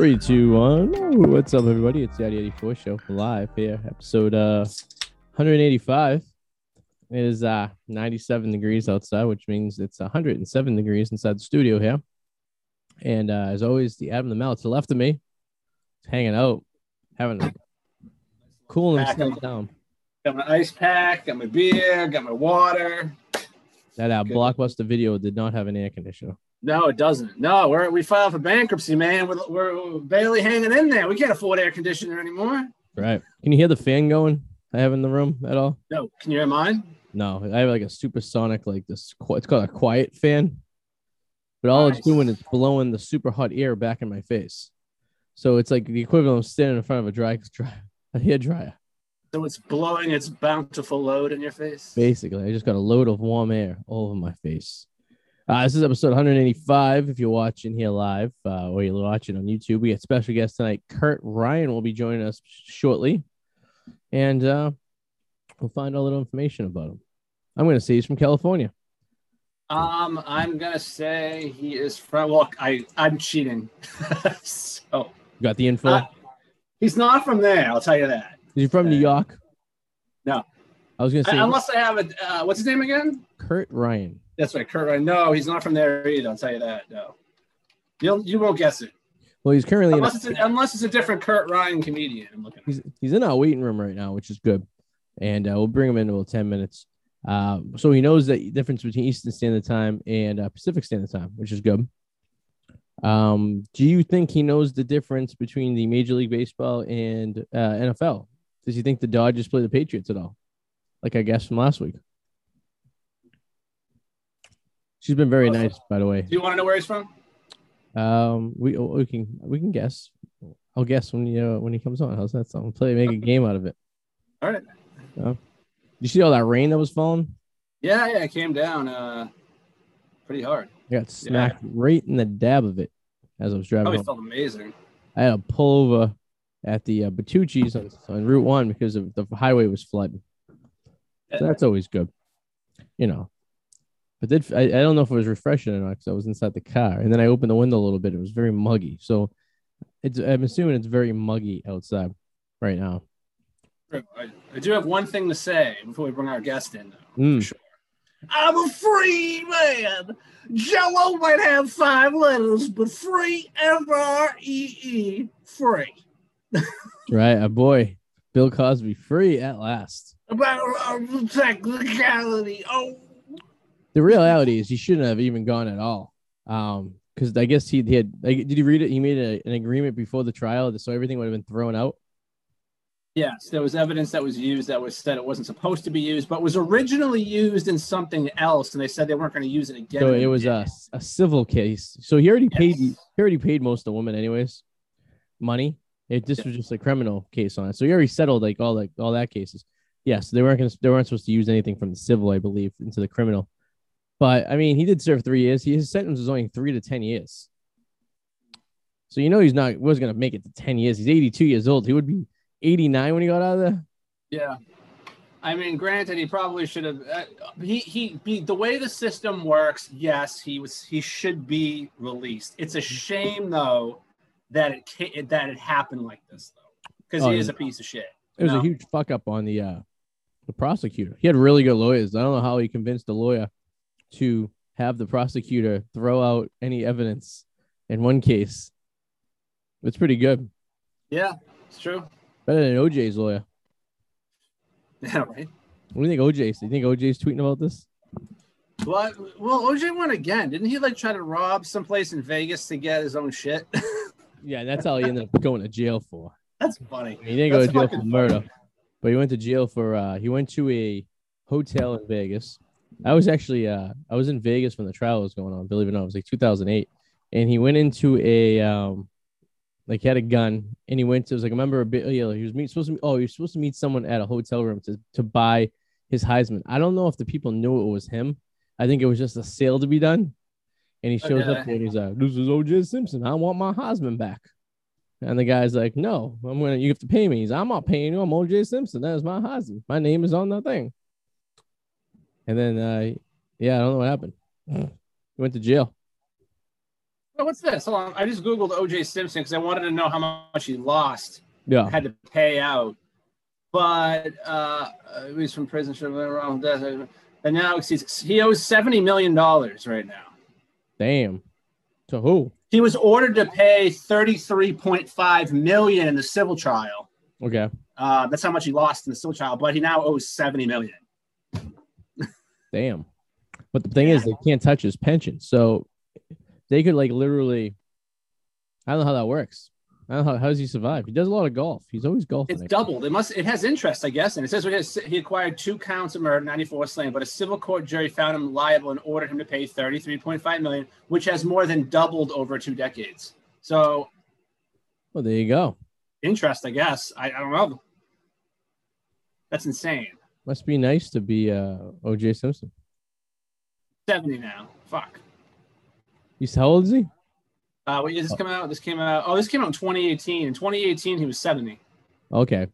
Three, two, one. Ooh, What's up, everybody? It's the 84 Show live here, episode uh 185. It is uh 97 degrees outside, which means it's 107 degrees inside the studio here. And uh, as always, the Adam the Mel to the left of me, hanging out, having a cooling himself down. Got my ice pack, got my beer, got my water. That uh, Good. blockbuster video did not have an air conditioner. No, it doesn't. No, we're we filed for bankruptcy, man. We're, we're barely hanging in there. We can't afford air conditioner anymore. Right? Can you hear the fan going? I have in the room at all? No, can you hear mine? No, I have like a supersonic, like this. It's called a quiet fan, but all it's doing is blowing the super hot air back in my face. So it's like the equivalent of standing in front of a dry, dry a hair dryer. So it's blowing its bountiful load in your face. Basically, I just got a load of warm air all over my face. Uh, this is episode 185. If you're watching here live uh, or you're watching on YouTube, we got special guest tonight. Kurt Ryan will be joining us shortly, and uh, we'll find a little information about him. I'm going to say he's from California. Um, I'm gonna say he is from. Look, I I'm cheating. so You got the info? uh, he's not from there. I'll tell you that. Is he from New York? no. I was gonna say Unless I have a. Uh, what's his name again? Kurt Ryan. That's right, Kurt. Ryan. No, he's not from there either. I'll tell you that. No, you'll you won't guess it Well, he's currently in unless it's a, unless it's a different Kurt Ryan comedian. I'm looking. At. he's he's in our waiting room right now, which is good, and uh, we'll bring him in about ten minutes. Uh, so he knows the difference between Eastern Standard Time and uh, Pacific Standard Time, which is good. Um, do you think he knows the difference between the Major League Baseball and uh, NFL? Does he think the Dodgers play the Patriots at all? Like I guess from last week. She's been very nice, by the way. Do you want to know where he's from? Um, we we can we can guess. I'll guess when you when he comes on. How's that sound? Play make a game out of it. All right. You see all that rain that was falling? Yeah, yeah, it came down uh pretty hard. I got smacked right in the dab of it as I was driving. Probably Home. felt amazing. I had to pull over at the uh, Bertucci's on, on Route One because of the highway was flooding. So that's always good, you know. But did I, I don't know if it was refreshing or not because I was inside the car and then I opened the window a little bit. It was very muggy, so it's I'm assuming it's very muggy outside right now. I, I do have one thing to say before we bring our guest in. Though. Mm. Sure. I'm a free man. Jello might have five letters, but free F R E E free. Right, a boy, Bill Cosby, free at last. About uh, technicality. Oh, The reality is he shouldn't have even gone at all. Um, because I guess he, he had. Like, did you read it? He made a, an agreement before the trial, so everything would have been thrown out. yes. There was evidence that was used that was said it wasn't supposed to be used, but was originally used in something else, and they said they weren't going to use it again. So it was a, a civil case. So he already paid. He already paid most of the women, anyways. Money. It this Yeah. was just a criminal case on it. So he already settled like all like all that cases. Yes, they weren't gonna. They weren't supposed to use anything from the civil, I believe, into the criminal. But I mean, he did serve three years. His sentence was only three to ten years. So you know he's not was gonna make it to ten years. He's eighty two years old. He would be eighty nine when he got out of there. Yeah. I mean, granted, he probably should have. Uh, he he be the way the system works. Yes, he was. He should be released. It's a shame though that it that it happened like this though, because Oh, he is a piece of shit. It was No. a huge fuck up on the uh the prosecutor. He had really good lawyers. I don't know how he convinced the lawyer to have the prosecutor throw out any evidence in one case. It's pretty good. Yeah, it's true. Better than OJ's lawyer. Yeah, right. What do you think OJ's? Do you think OJ's tweeting about this? Well, well, OJ won again. Didn't he like try to rob someplace in Vegas to get his own shit? Yeah, that's how he ended up going to jail for. That's funny. He didn't go to jail for murder, but he went to jail for uh he went to a hotel in Vegas. I was actually uh I was in Vegas when the trial was going on, believe it or not. It was like 2008. And he went into a um like he had a gun and he went to it was like a member of you know, he was meet, supposed to oh he was supposed to meet someone at a hotel room to to buy his Heisman. I don't know if the people knew it was him. I think it was just a sale to be done. And he shows Okay. up there and he's like, This is OJ Simpson. I want my Heisman back. And the guy's like, No, I'm gonna you have to pay me. He's like, I'm not paying you. I'm OJ Simpson. That is my Heisman. My name is on the thing. And then uh yeah, I don't know what happened. He went to jail. Oh, what's this? Hold on. I just googled O.J. Simpson because I wanted to know how much he lost, Yeah. had to pay out. But uh, he's from prison. Should have been wrong. with death. And now he's, he owes seventy million dollars right now. Damn. To who? He was ordered to pay thirty-three point five million in the civil trial. Okay. Uh, that's how much he lost in the civil trial, but he now owes seventy million. Damn. But the thing is, they can't touch his pension. So they could like literally. I don't know how that works. I don't know how, how does he survive. He does a lot of golf. He's always golfing. It's doubled. It must. It has interest, I guess. And it says he, has, he acquired two counts of murder, ninety-four slain, but a civil court jury found him liable and ordered him to pay thirty-three point five million, which has more than doubled over two decades. So Well, there you go. interest, I guess. I, I don't know. That's insane. Must be nice to be uh, OJ Simpson. Seventy now. Fuck. He's how old is he? Uh, wait, does this come out? This came out. Oh, this came out in 2018. In 2018, he was 70. Okay.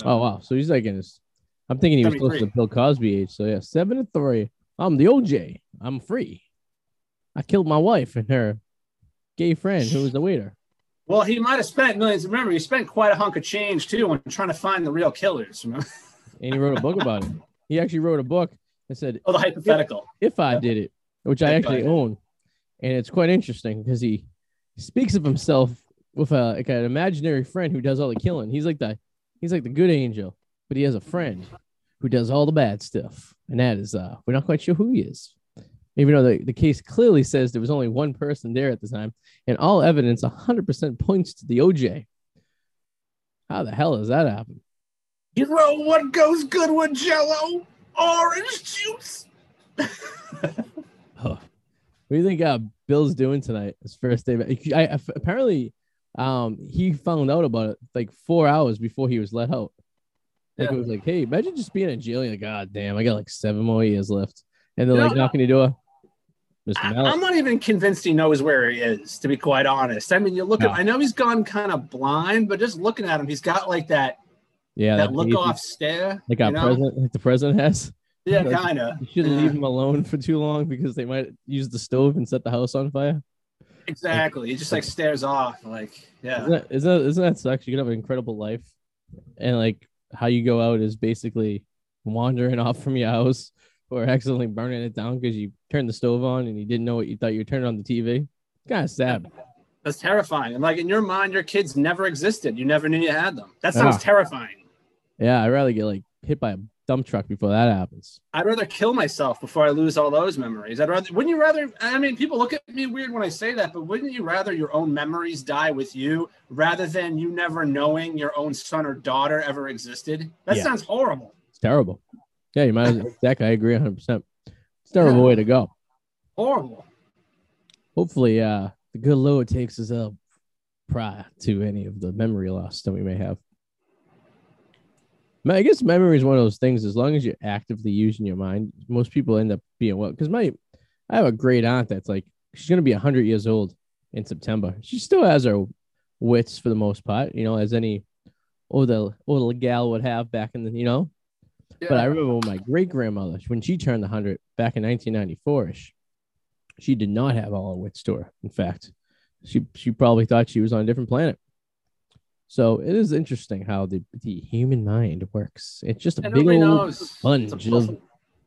So- Oh wow. So he's like in his. I'm thinking he was close to 73. Bill Cosby age. So yeah, seven to three. I'm the OJ. I'm free. I killed my wife and her gay friend who was the waiter. Well, he might have spent millions. Remember, he spent quite a hunk of change too on trying to find the real killers. Remember? And he wrote a book about it. He actually wrote a book that said Oh, the hypothetical. if I did it, which I If actually own, and it's quite interesting because he speaks of himself with a like an imaginary friend who does all the killing. He's like the he's like the good angel, but he has a friend who does all the bad stuff, and that is uh we're not quite sure who he is. Even though the, the case clearly says there was only one person there at the time, and all evidence 100% points to the OJ. How the hell does that happen? You know what goes good with Jello? Orange juice. Huh. What do you think uh, Bill's doing tonight? His first day. back? I, I- apparently, um, he found out about it like four hours before he was let out. Like Yeah. it was like, hey, imagine just being in jail. You're like, God damn, I got like seven more years left, and they're You like know- knocking your door. Mr. I. I'm not even convinced he knows where he is, to be quite honest. I mean, you look No. at, I know he's gone kind of blind, but just looking at him, he's got like that, yeah, that look hazy- off stare. like you know? president, like the president has. Yeah, Like, kind of. You shouldn't Yeah. leave them alone for too long because they might use the stove and set the house on fire. Exactly. He just like stares off. Like, yeah. Isn't that, isn't that, isn't that sucks? You could have an incredible life, and like how you go out is basically wandering off from your house or accidentally burning it down because you turned the stove on and you didn't know what you thought you were turning on the TV. Kind of sad. That's terrifying. And like in your mind, your kids never existed. You never knew you had them. That sounds terrifying. Yeah, I'd rather get like hit by a dump truck before that happens. I'd rather kill myself before I lose all those memories. I'd rather, wouldn't you rather? I mean, people look at me weird when I say that, but wouldn't you rather your own memories die with you rather than you never knowing your own son or daughter ever existed? That Yeah. sounds horrible. It's terrible. Yeah, you might. As, Zach, I agree 100. percent It's a terrible Yeah. way to go. Horrible. Hopefully, uh, the good Lord takes us up prior to any of the memory loss that we may have. I guess memory is one of those things. As long as you're actively using your mind, most people end up being well. Because my, I have a great aunt that's like she's gonna be hundred years old in September. She still has her wits for the most part, you know, as any older older gal would have back in the, you know. But I remember when my great grandmother, when she turned the 100 back in 1994 ish, she did not have all her wits to her. In fact, she she probably thought she was on a different planet. So it is interesting how the, the human mind works. It's just a And big old knows. sponge It's of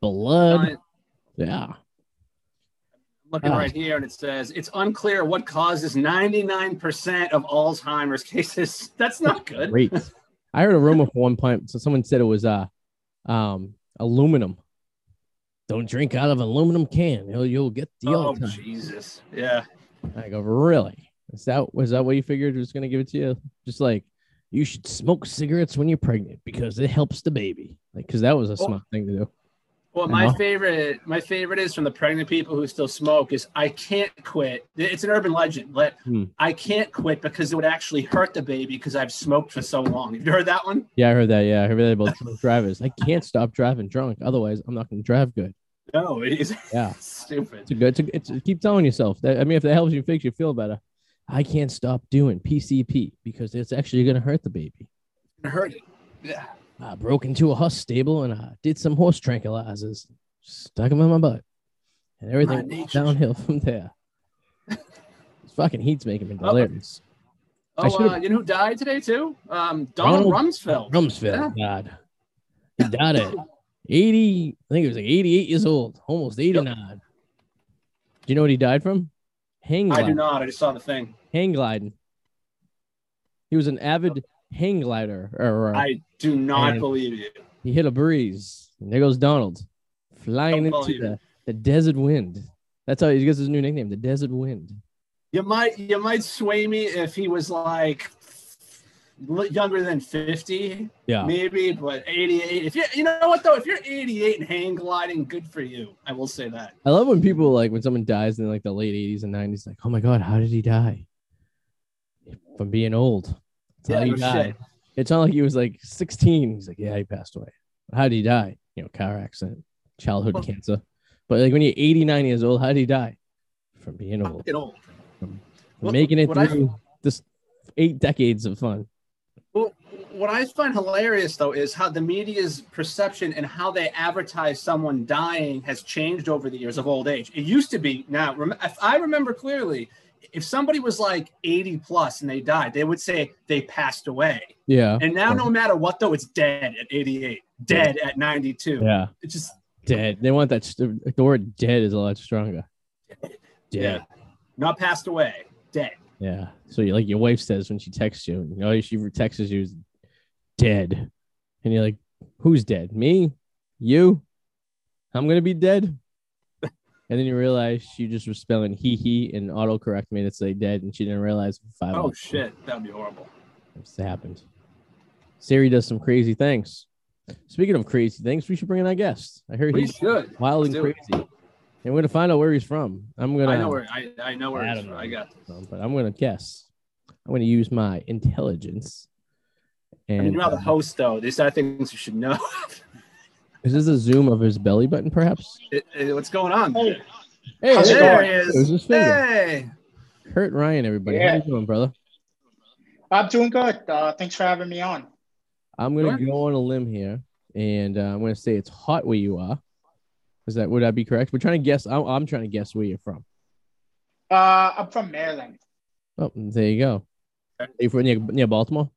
blood. Giant- Yeah. looking Ah. right here, and it says it's unclear what causes 99% of Alzheimer's cases. That's not good. Great. I heard a rumor for one point. So someone said it was uh um aluminum. Don't drink out of an aluminum can. You'll, you'll get the Oh Alzheimer's. Jesus! Yeah. I go, really? Is that was that what you figured was gonna give it to you? Just like you should smoke cigarettes when you're pregnant because it helps the baby. Like, because that was a Oh. smart thing to do. Well, my favorite, my favorite is from the pregnant people who still smoke. Is I can't quit. It's an urban legend, but Hmm. I can't quit because it would actually hurt the baby because I've smoked for so long. Have you heard that one? Yeah, I heard that. Yeah, I heard that about drunk drivers. I can't stop driving drunk, otherwise I'm not gonna drive good. No, it is Yeah. stupid. It's a good. It's, a, it's keep telling yourself that. I mean, if that helps you makes you feel better, I can't stop doing PCP because it's actually gonna hurt the baby. It hurt it. Yeah. I broke into a horse stable and I did some horse tranquilizers, stuck them in my butt, and everything downhill from there. fucking heat's making me Oh. delirious. I Oh, uh, you know who died today too? Um, Donald, Ronald Rumsfeld. Rumsfeld, God. He died at 80, I think he was like 88 years old, almost 89. Do you know what he died from? Hang I do not. I just saw the thing. Hang gliding. He was an avid hang glider. Or, I do not believe you. he hit a breeze. And there goes Donald flying Don't into the, the desert wind. That's how he gets his new nickname, the desert wind. You might you might sway me if he was like younger than 50, Yeah. maybe, but 88. If you you know what though, if you're 88 and hang gliding, good for you. I will say that. I love when people like when someone dies in like the late 80s and 90s, like, oh my God, how did he die? From being old. That's how Yeah, he no died. shit. It's not like he was like 16. He's like, yeah, he passed away. How did he die? You know, car accident, childhood Well- cancer. But like when you're 89 years old, how did he die? From being old. Old. From Well, making it what I- through this eight decades of fun. Well, what I find hilarious though is how the media's perception and how they advertise someone dying has changed over the years of old age. It used to be now, rem- if I remember clearly, if somebody was like 80 plus and they died, they would say they passed away. Yeah. And now, no matter what, though, it's dead at 88, dead at 92. Yeah. It's just, Dead. They want that. st- The word dead is a lot stronger. Dead. yeah, not passed away, dead. Yeah. So you like your wife says when she texts you, you know, she texts you dead. And you're like, who's dead? Me? You? I'm gonna be dead. And then you realize she just was spelling he he and autocorrect made it say dead, and she didn't realize five Oh, shit. That would be horrible. It's happened. Siri does some crazy things. Speaking of crazy things, we should bring in our guest. I heard We he's should. wild Let's and do it. crazy. And we're gonna find out where he's from. I'm gonna I know where I, I know where I don't from. I got Um, but I'm gonna guess. I'm gonna use my intelligence. I And mean, you're not the uh, host, though. These are things you should know. is this a zoom of his belly button, perhaps? It- it- what's going on? Hey, Hey, How's there there going? he It was is. his finger. Hey. Kurt Ryan, everybody. How you doing, brother? I'm doing good. Uh, thanks for having me on. I'm gonna Sure. go on a limb here, and uh, I'm gonna say it's hot where you are. Is that would that be correct? We're trying to guess. I'm, I'm trying to guess where you're from. Uh, I'm from Maryland. Oh, there you go. Are you from near, near Baltimore?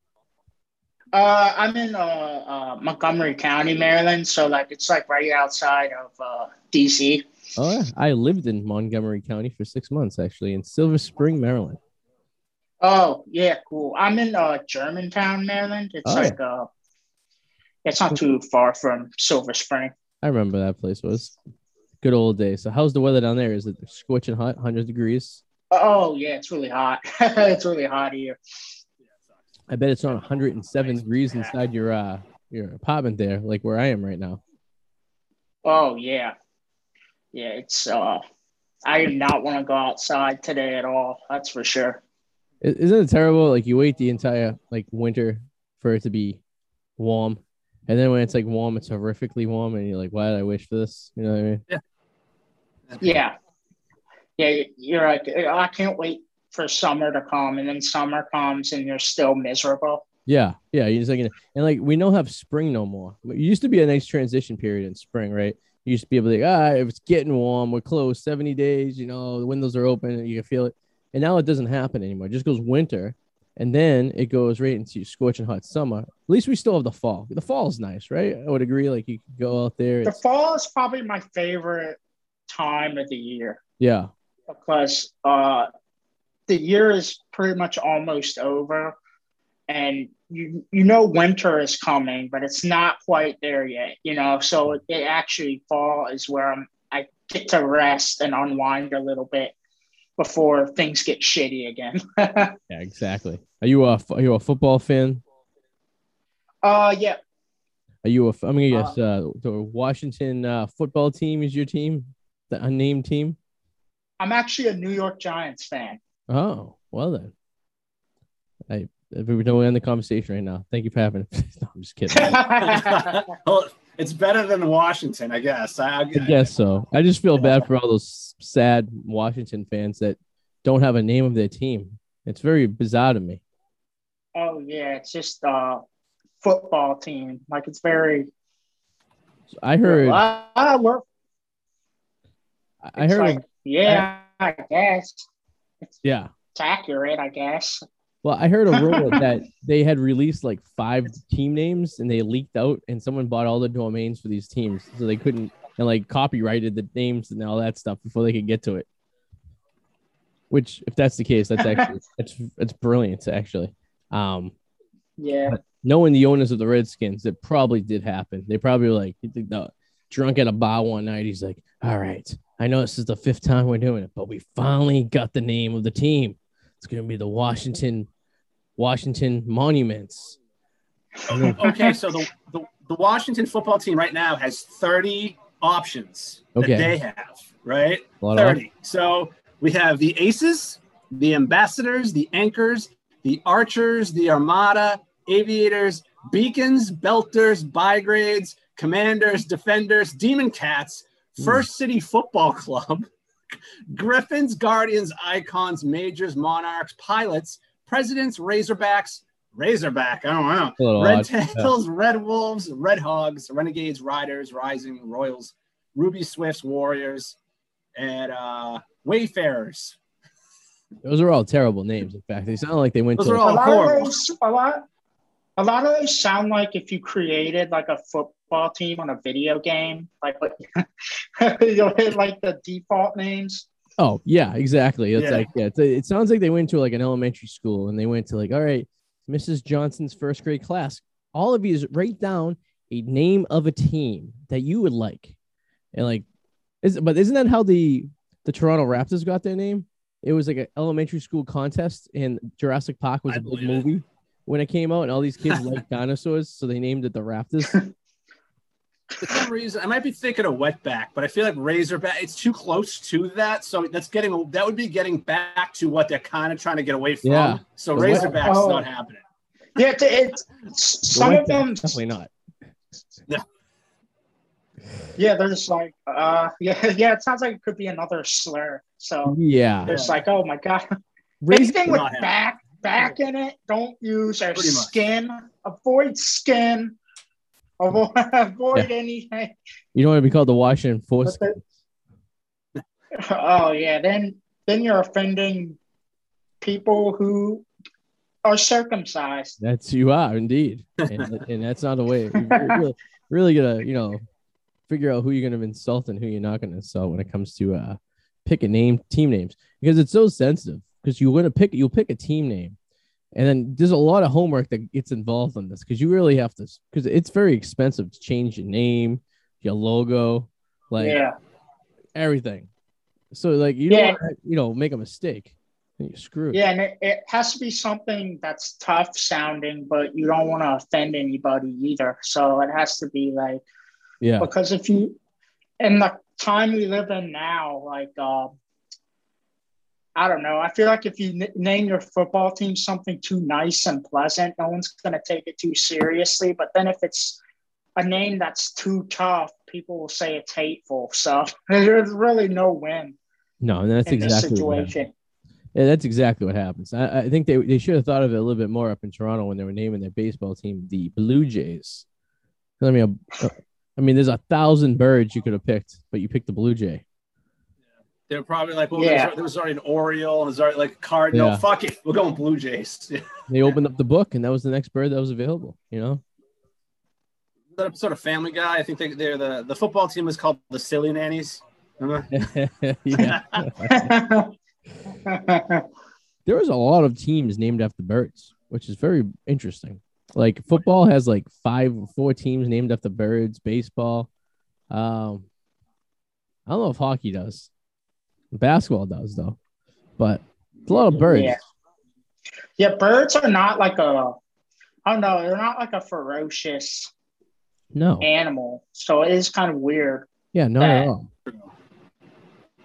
Uh, I'm in uh, uh, Montgomery County, Maryland. So like it's like right outside of uh, DC. Oh, yeah. I lived in Montgomery County for six months, actually, in Silver Spring, Maryland. Oh yeah, cool. I'm in uh, Germantown, Maryland. It's Oh. like uh, it's not too far from Silver Spring. I remember that place was good old days. So, how's the weather down there? Is it scorching hot, 100 degrees? Oh yeah, it's really hot. it's really hot here. I bet it's not 107 degrees inside your uh your apartment there, like where I am right now. Oh yeah, yeah. It's uh, I do not want to go outside today at all. That's for sure. Isn't it terrible? Like you wait the entire like winter for it to be warm, and then when it's like warm, it's horrifically warm, and you're like, why did I wish for this? You know what I mean? Yeah. Yeah. Yeah, you're right. I can't wait for summer to come, and then summer comes, and you're still miserable. Yeah, yeah. You just like, and like we don't have spring no more. It used to be a nice transition period in spring, right? You used to be able to, like, ah, if it's getting warm, we're close, seventy days. You know, the windows are open, and you can feel it. And now it doesn't happen anymore. It just goes winter, and then it goes right into scorching hot summer. At least we still have the fall. The fall is nice, right? I would agree. Like you could go out there. The fall is probably my favorite time of the year yeah, because uh, the year is pretty much almost over, and you you know winter is coming, but it's not quite there yet. You know, so it, it actually fall is where I'm. I get to rest and unwind a little bit before things get shitty again. yeah, exactly. Are you a are you a football fan? uh, yeah, Are you a? I'm gonna guess. Uh, the Washington uh, football team is your team, the unnamed team. I'm actually a New York Giants fan. Oh, well then. I we don't end the conversation right now. Thank you for having. no, I'm just kidding. well, it's better than Washington, I guess. I, I, I guess so. I just feel bad for all those sad Washington fans that don't have a name of their team. It's very bizarre to me. oh yeah, it's just a football team. Like it's very. I heard. Ah, we're- I heard. like, yeah, I guess. Yeah, it's accurate, I guess. Well, I heard a rumor that they had released like five team names and they leaked out, and someone bought all the domains for these teams, so they couldn't and like copyrighted the names and all that stuff before they could get to it. Which, if that's the case, that's actually it's it's brilliant actually. Um, Yeah. knowing the owners of the Redskins, it probably did happen. They probably were like the drunk at a bar one night. He's like, "All right, I know this is the fifth time we're doing it, but we finally got the name of the team. It's gonna be the Washington Washington Monuments." okay, so the, the the Washington football team right now has 30 options Okay. that they have, right? A lot of 30. So we have the Aces, the Ambassadors, the Anchors, the Archers, the Armada, Aviators, Beacons, Belters, Brigades, Commanders, Defenders, Demon Cats. First City Football Club, Griffins, Guardians, Icons, Majors, Monarchs, Pilots, Presidents, Razorbacks, Razorback, I don't know. a Red odd. Tails, Red Wolves, Red Hogs, Renegades, Riders, Rising, Royals, Ruby Swifts, Warriors, and uh, Wayfarers. Those are all terrible names. In fact, they sound like they went Those to are a lot horrible. of those, a lot, a lot of those sound like if you created like a football team on a video game, like what, you'll hit like the default names. Oh yeah, exactly. It's Yeah. like yeah, it's it sounds like they went to like an elementary school and they went to like, all right, Mrs. Johnson's first grade class. All of you is write down a name of a team that you would like, and like, is but isn't that how the the Toronto Raptors got their name? It was like an elementary school contest, and Jurassic Park was I a big believe it. movie when it came out, and all these kids liked dinosaurs, so they named it the Raptors. For some reason, I might be thinking of Wetback, but I feel like Razorback, it's too close to that. So that's getting, that would be getting back to what they're kind of trying to get away from. Yeah. So The Wet- Razorback's Oh. not happening. Yeah, it's, it's some of them. definitely not. Yeah, they're just like, uh, yeah, yeah. It sounds like it could be another slur. So Yeah, it's like, oh my god, Razor- anything with back, back in it. Don't use or skin. Avoid skin. Avoid, avoid anything. you don't want to be called the Washington Force. Oh yeah, then then you're offending people who are circumcised. That's you are indeed, and, and that's not a way. You really, really gotta, you know, figure out who you're gonna insult and who you're not gonna insult when it comes to uh pick a name, team names, because it's so sensitive. Because you're gonna pick, you'll pick a team name, and then there's a lot of homework that gets involved in this. Because you really have to, because it's very expensive to change your name, your logo, like yeah, everything. So like you don't, Yeah. wanna, you know, make a mistake, and you're screwed. yeah, and it, it has to be something that's tough sounding, but you don't want to offend anybody either. So it has to be like yeah, because if you in the time we live in now, like uh, I don't know, I feel like if you n- name your football team something too nice and pleasant, no one's going to take it too seriously. But then if it's a name that's too tough, people will say it's hateful. So there's really no win no, that's in this exactly what situation. Yeah, that's exactly what happens. I, I think they, they should have thought of it a little bit more up in Toronto when they were naming their baseball team the Blue Jays. I mean, I mean, there's a thousand birds you could have picked, but you picked the Blue Jay. They're probably like, well, Yeah. there's, there was already an Oriole and there's already like a Cardinal. Yeah. Fuck it. We're going Blue Jays. They opened up the book, and that was the next bird that was available. You know, that episode of Family Guy, I think they, they're the, the football team is called the Silly Nannies. Remember? yeah. There was a lot of teams named after birds, which is very interesting. Like football has like five, four teams named after birds. Baseball, um, I don't know if hockey does. Basketball does though, but it's a lot of birds. Yeah. yeah, birds are not like a, I don't know, they're not like a ferocious No, animal. So it is kind of weird. yeah, all.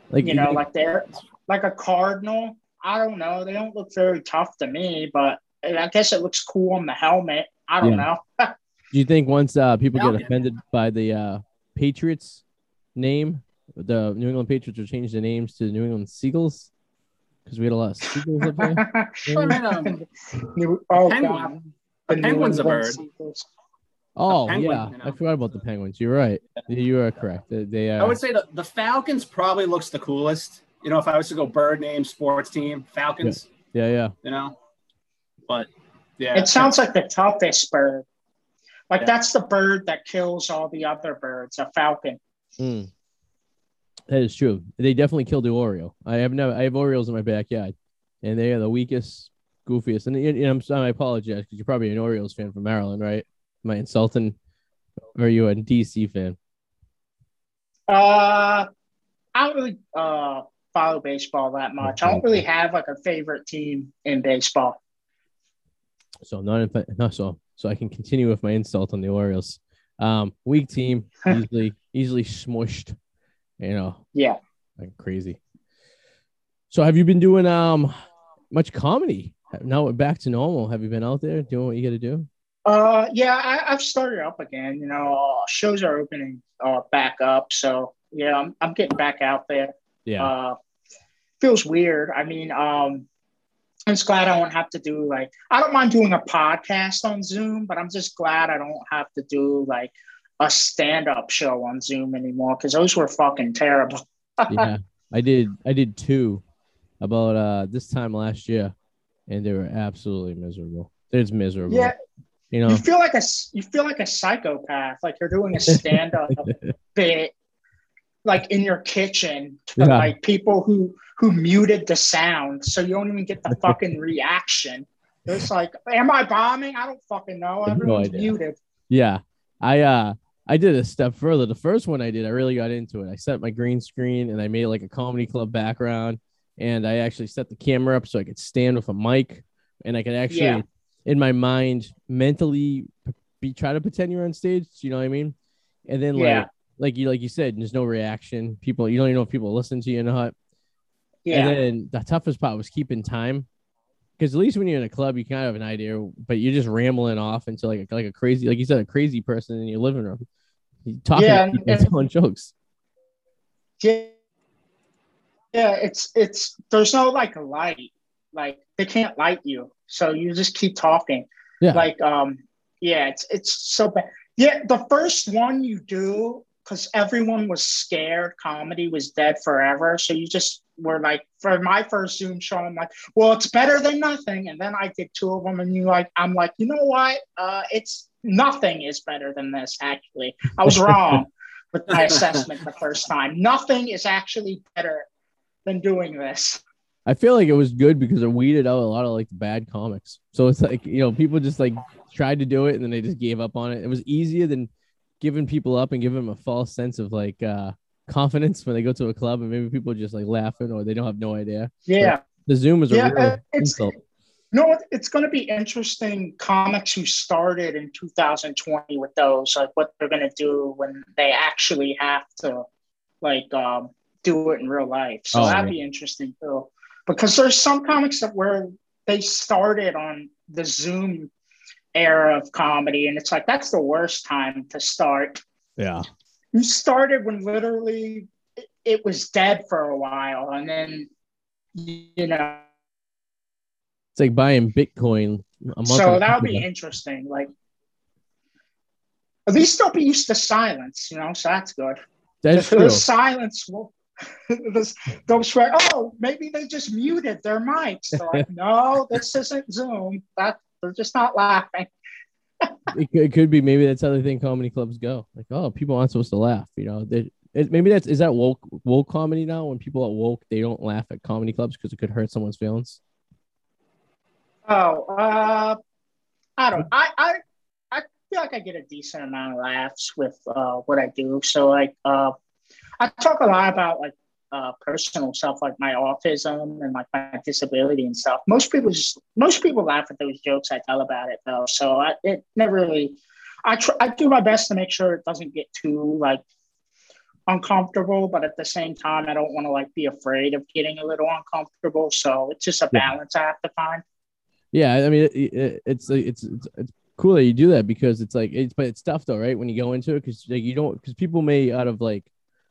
Like you know, like they're like a cardinal. I don't know. They don't look very tough to me, but I guess it looks cool on the helmet. I don't Yeah. know. Do you think once uh, people get offended by the uh, Patriots name, the New England Patriots will change the names to New England Seagulls? Because we had a lot of seagulls up there. I New- oh, penguin. God. A The penguin's a bird. Seagulls. Oh penguin, yeah, you know. I forgot about the Penguins. You're right. You are correct. They, they uh, I would say the, the Falcons probably looks the coolest. You know, if I was to go bird name sports team, Falcons. Yeah, yeah. You know, but yeah, It sounds like the toughest bird. Like Yeah. that's the bird that kills all the other birds, a falcon. Mm. That is true. They definitely killed the Oriole. I have no. I have Orioles in my backyard, and they are the weakest, goofiest. And, and I'm sorry, I apologize because you're probably an Orioles fan from Maryland, right? Am I insulting? Or are you a DC fan? Uh, I don't really uh, follow baseball that much. I don't really have like a favorite team in baseball. So not in, no, so so I can continue with my insult on the Orioles. Um, weak team, easily easily smushed. You know, Yeah. like crazy. So have you been doing um much comedy? Now we're back to normal. Have you been out there doing what you got to do? Uh, yeah, I, I've started up again. You know, uh, shows are opening uh, back up, so yeah, I'm, I'm getting back out there. Yeah. Uh, feels weird. I mean, um, I'm just glad I don't have to do like I don't mind doing a podcast on Zoom, but I'm just glad I don't have to do like a stand-up show on Zoom anymore because those were fucking terrible. yeah. I did I did two about uh this time last year and they were absolutely miserable. It's miserable. Yeah, You know. you feel like a you feel like a psychopath, like you're doing a stand-up bit, like in your kitchen to Yeah. like people who who muted the sound, so you don't even get the fucking reaction. It's like, am I bombing? I don't fucking know. No Everyone's idea. muted. Yeah. I uh I did a step further. The first one I did, I really got into it. I set my green screen and I made like a comedy club background and I actually set the camera up so I could stand with a mic and I could actually Yeah. in my mind mentally be try to pretend you're on stage, you know what I mean? And then Yeah. like like you like you said, there's no reaction. People you don't even know if people listen to you or not. Yeah, And then the toughest part was keeping time. Because at least when you're in a club, you kind of have an idea, but you're just rambling off into like a, like a crazy, like you said, a crazy person in your living room. You talking Yeah, and- people, and- telling jokes. yeah, yeah. It's it's there's no like light, like they can't light you, so you just keep talking. Yeah. like um yeah it's it's so bad yeah the first one you do because everyone was scared comedy was dead forever so you just were like for my first zoom show i'm like well it's better than nothing and then i did two of them and you like i'm like you know what uh it's nothing is better than this actually i was wrong with my assessment the first time nothing is actually better than doing this I feel like it was good because it weeded out a lot of like bad comics. So it's like, you know, people just like tried to do it and then they just gave up on it. It was easier than giving people up and giving them a false sense of like uh confidence when they go to a club and maybe people just like laughing or they don't have no idea. yeah The Zoom is a Yeah, real uh, it's- insult. You know what? It's going to be interesting. Comics who started in 2020 with those, like what they're going to do when they actually have to, like, um, do it in real life. So Oh, that'd be interesting too, because there's some comics that where they started on the Zoom era of comedy, and it's like that's the worst time to start. Yeah. You started when literally it, it was dead for a while, and then you know It's like buying Bitcoin a month. so that would be interesting. Like, at least don't be used to silence, you know. So that's good. That's true. the silence will. this, they'll swear. Oh, maybe they just muted their mics. They're like, no, this isn't Zoom. That they're just not laughing. It, could- it could be maybe that's how they think comedy clubs go. Like, oh, people aren't supposed to laugh. You know, they, it, maybe that's is that woke woke comedy now. When people are woke, they don't laugh at comedy clubs because it could hurt someone's feelings. Oh, uh, I don't. I I I feel like I get a decent amount of laughs with uh, what I do. So like, uh, I talk a lot about like uh, personal stuff, like my autism and like my disability and stuff. Most people just most people laugh at those jokes I tell about it though. So I, it never really. I try. I do my best to make sure it doesn't get too like uncomfortable, but at the same time, I don't want to like be afraid of getting a little uncomfortable. So it's just a Yeah. balance I have to find. Yeah, I mean, it, it, it's it's it's it's cool that you do that because it's like it's but it's tough though, right? When you go into it, because like you don't because people may out of like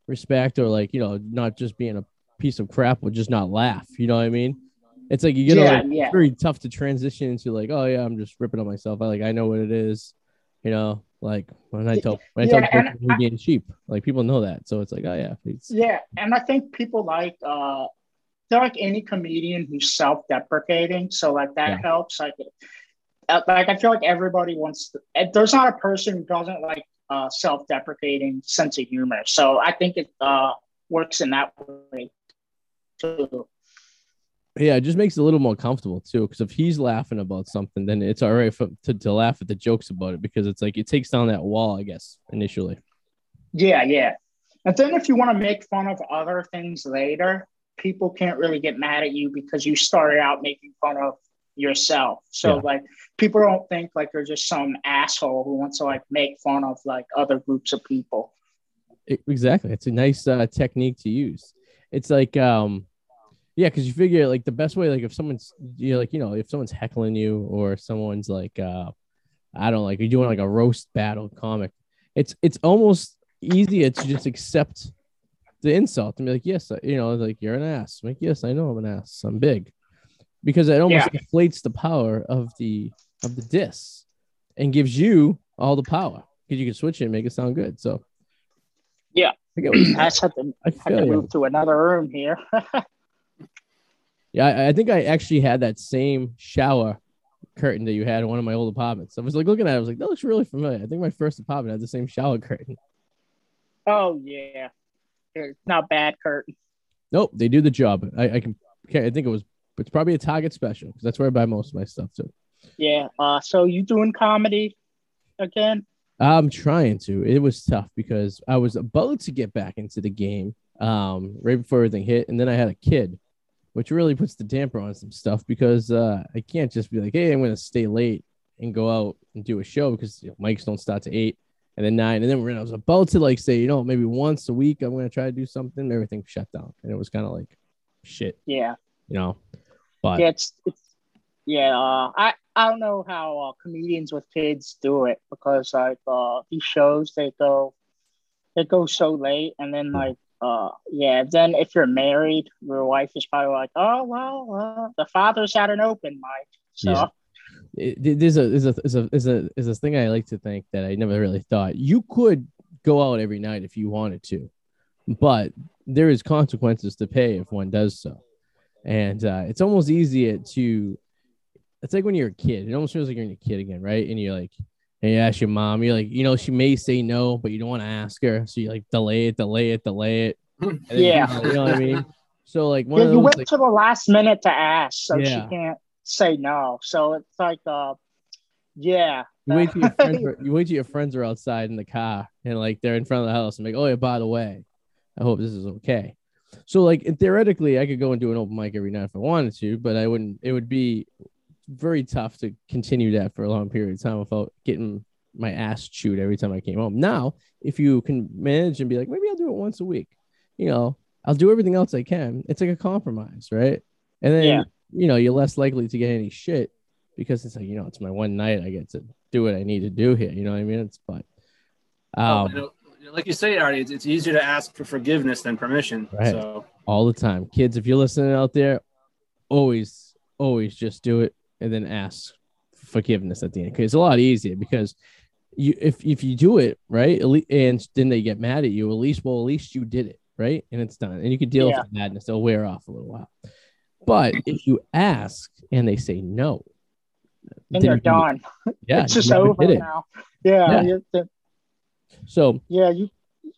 respect or like you know not just being a piece of crap would just not laugh. You know what I mean? It's like you get Yeah, like, yeah. it's very tough to transition into like oh yeah I'm just ripping on myself. I like I know what it is. You know, like when I tell when I tell people being cheap, like people know that, so it's like oh yeah, it's, Yeah, and I think people like uh feel like any comedian who's self-deprecating, so like that Yeah. helps. Like, uh, like I feel like everybody wants. To, uh, there's not a person who doesn't like uh, self-deprecating sense of humor. So I think it uh, works in that way too. Yeah, it just makes it a little more comfortable too. Because if he's laughing about something, then it's all right for, to, to laugh at the jokes about it because it's like it takes down that wall, I guess, initially. Yeah, yeah. And then if you want to make fun of other things later, people can't really get mad at you because you started out making fun of yourself. So Yeah. like people don't think like you're just some asshole who wants to like make fun of like other groups of people. Exactly. It's a nice uh, technique to use. It's like, um, yeah, because you figure like the best way, like if someone's, you know, like you know, if someone's heckling you or someone's like, uh, I don't know, like you're doing like a roast battle comic, it's it's almost easier to just accept the insult and be like, yes, you know, like you're an ass. I'm like, yes, I know I'm an ass. I'm big, because it almost inflates the power of the of the diss and gives you all the power because you can switch it and make it sound good. So Yeah. I I just have to, I feel to move to another room here. Yeah, I, I think I actually had that same shower curtain that you had in one of my old apartments. I was like looking at it, I was like, that looks really familiar. I think my first apartment had the same shower curtain. oh yeah. It's not bad, Kurt. Nope, they do the job. I, I can okay, I think it was it's probably a Target special because that's where I buy most of my stuff too. Yeah. Uh so you doing comedy again? I'm trying to. It was tough because I was about to get back into the game um, right before everything hit, and then I had a kid, which really puts the damper on some stuff because uh, I can't just be like, "Hey, I'm going to stay late and go out and do a show," because you know, mics don't start to eight and then nine, and then when I was about to like say, you know, maybe once a week I'm to try to do something, everything shut down, and it was kind of like shit, Yeah. you know. But Yeah, it's, it's yeah. Uh, I I don't know how uh, comedians with kids do it because like uh, these shows they go they go so late and then like uh yeah then if you're married your wife is probably like oh well uh, the father's at an open mic so Yeah. It, there's a there's a there's a there's a there's thing I like to think that I never really thought you could go out every night if you wanted to, but there is consequences to pay if one does so, and uh, it's almost easier to. It's like when you're a kid. It almost feels like you're a kid again, right? And you're like, and you ask your mom, you're like, you know, she may say no, but you don't want to ask her, so you like delay it, delay it, delay it. And then, Yeah. you know what I mean. So like one yeah, you those, wait like, to the last minute to ask so Yeah. she can't say no so it's like uh yeah You wait till your friends are, you wait till your friends are outside in the car and like they're in front of the house and like, oh yeah, by the way, I hope this is okay. So like theoretically, I could go and do an open mic every night if I wanted to, but I wouldn't. It would be very tough to continue that for a long period of time without getting my ass chewed every time I came home. Now, if you can manage and be like, maybe I'll do it once a week, you know, I'll do everything else I can. It's like a compromise, right? And then Yeah. You know, you're less likely to get any shit because it's like, you know, it's my one night. I get to do what I need to do here. You know what I mean? It's but um, you like you say, Arty, it's, it's easier to ask for forgiveness than permission. Right. So all the time. Kids, if you're listening out there, always, always just do it and then ask forgiveness at the end. Because it's a lot easier because you if if you do it right at lea- and then they get mad at you, at least well, at least you did it, right? And it's done. And you can deal Yeah. with the madness, it'll wear off a little while. But if you ask and they say no, and then you're you- done Yeah, it's just over it. now yeah Yeah. the- So yeah you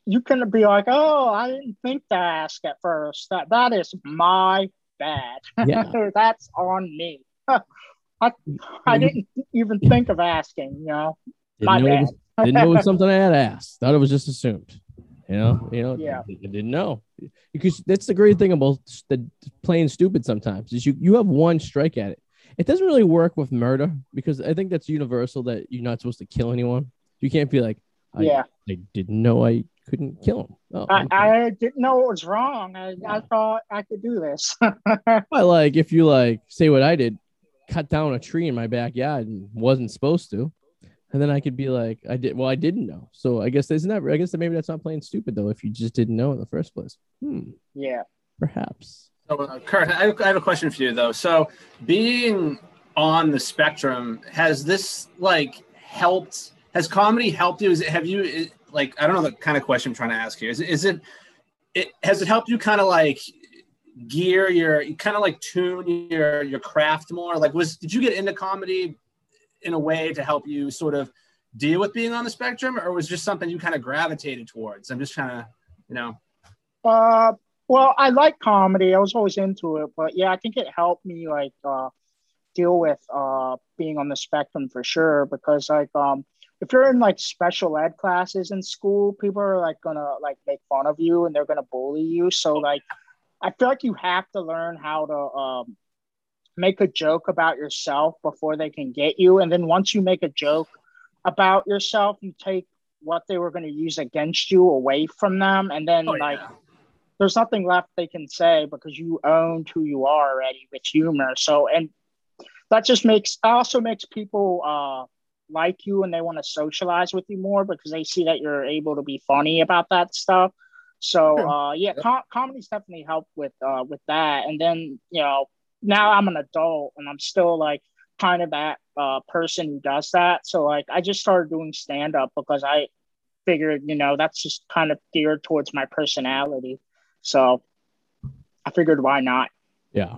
you can be like oh i didn't think to ask at first that that is my bad Yeah. that's on me i i didn't even think of asking you know didn't know, bad was, didn't know it was something I had asked. Thought it was just assumed. You know, mm-hmm. you know, Yeah. I didn't know because that's the great thing about the playing stupid. Sometimes is you you have one strike at it. It doesn't really work with murder because I think that's universal that you're not supposed to kill anyone. You can't be like, I, yeah I didn't know I couldn't kill him. Oh, I, okay. I didn't know it was wrong i, I thought i could do this But like if you like say what I did, cut down a tree in my backyard and wasn't supposed to, and then I could be like, I did. Well, I didn't know. So I guess there's never. I guess that maybe that's not playing stupid though. If you just didn't know in the first place, hmm, yeah perhaps. So, uh, Kurt, I have, I have a question for you though. So, being on the spectrum, has this like helped? Has comedy helped you? Is it, have you is- like? I don't know the kind of question I'm trying to ask here. Is it? Is it? It has it helped you kind of like gear your you kind of like tune your your craft more? Like was did you get into comedy in a way to help you sort of deal with being on the spectrum or was just something you kind of gravitated towards? I'm just kind of, you know. Uh well, I like comedy. I was always into it, but yeah, I think it helped me like uh deal with uh being on the spectrum for sure because like um if you're in like special ed classes in school, people are like gonna like make fun of you and they're gonna bully you. So like I feel like you have to learn how to um, make a joke about yourself before they can get you. And then once you make a joke about yourself, you take what they were going to use against you away from them. And then, oh, like, yeah. there's nothing left they can say because you owned who you are already with humor. So, and that just makes, also makes people, uh, like you and they want to socialize with you more because they see that you're able to be funny about that stuff. So uh, yeah, com- comedy's definitely helped with uh, with that. And then you know now I'm an adult and I'm still like kind of that uh, person who does that. So like I just started doing stand up because I figured you know that's just kind of geared towards my personality. So I figured why not? Yeah.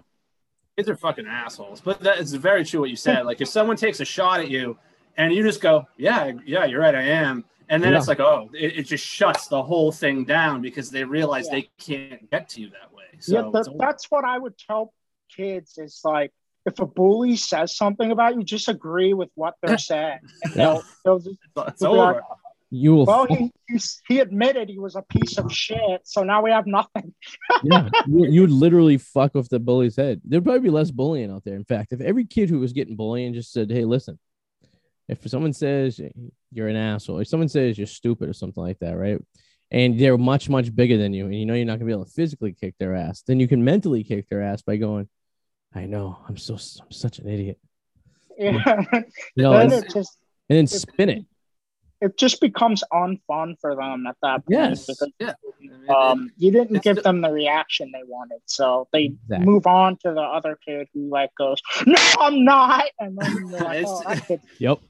Kids are fucking assholes, but that is very true what you said. Like if someone takes a shot at you and you just go, yeah, yeah, you're right, I am and then yeah. it's like, oh, it, it, just shuts the whole thing down because they realize yeah. they can't get to you that way. So yeah, that, that's what I would tell kids is like, if a bully says something about you, just agree with what they're saying. And they'll, they'll just, it's over. Like, you will. Well, he, he, he, admitted he was a piece of shit, so now we have nothing. yeah, you, you would literally fuck off the bully's head. There'd probably be less bullying out there. In fact, if every kid who was getting bullying just said, "Hey, listen, if someone says you're an asshole, if someone says you're stupid or something like that, right? And they're much, much bigger than you, and you know you're not gonna be able to physically kick their ass, then you can mentally kick their ass by going, I know, I'm so I'm such an idiot. Yeah. You know, and, just, and then spin it. It just becomes unfun for them at that point. Yes. Because, yeah. Um, you didn't it's give the, them the reaction they wanted. So they exactly. move on to the other kid who like goes, No, I'm not. And then like, oh, Yep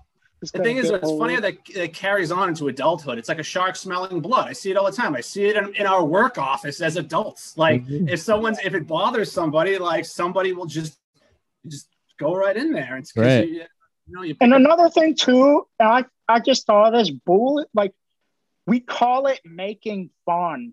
the thing is, it's funny that it carries on into adulthood. It's like a shark smelling blood. I see it all the time. I see it in, in our work office as adults. Like mm-hmm. if someone's if it bothers somebody, like somebody will just just go right in there. It's right. you, you know, you and another thing too, I I just thought this bullet like we call it making fun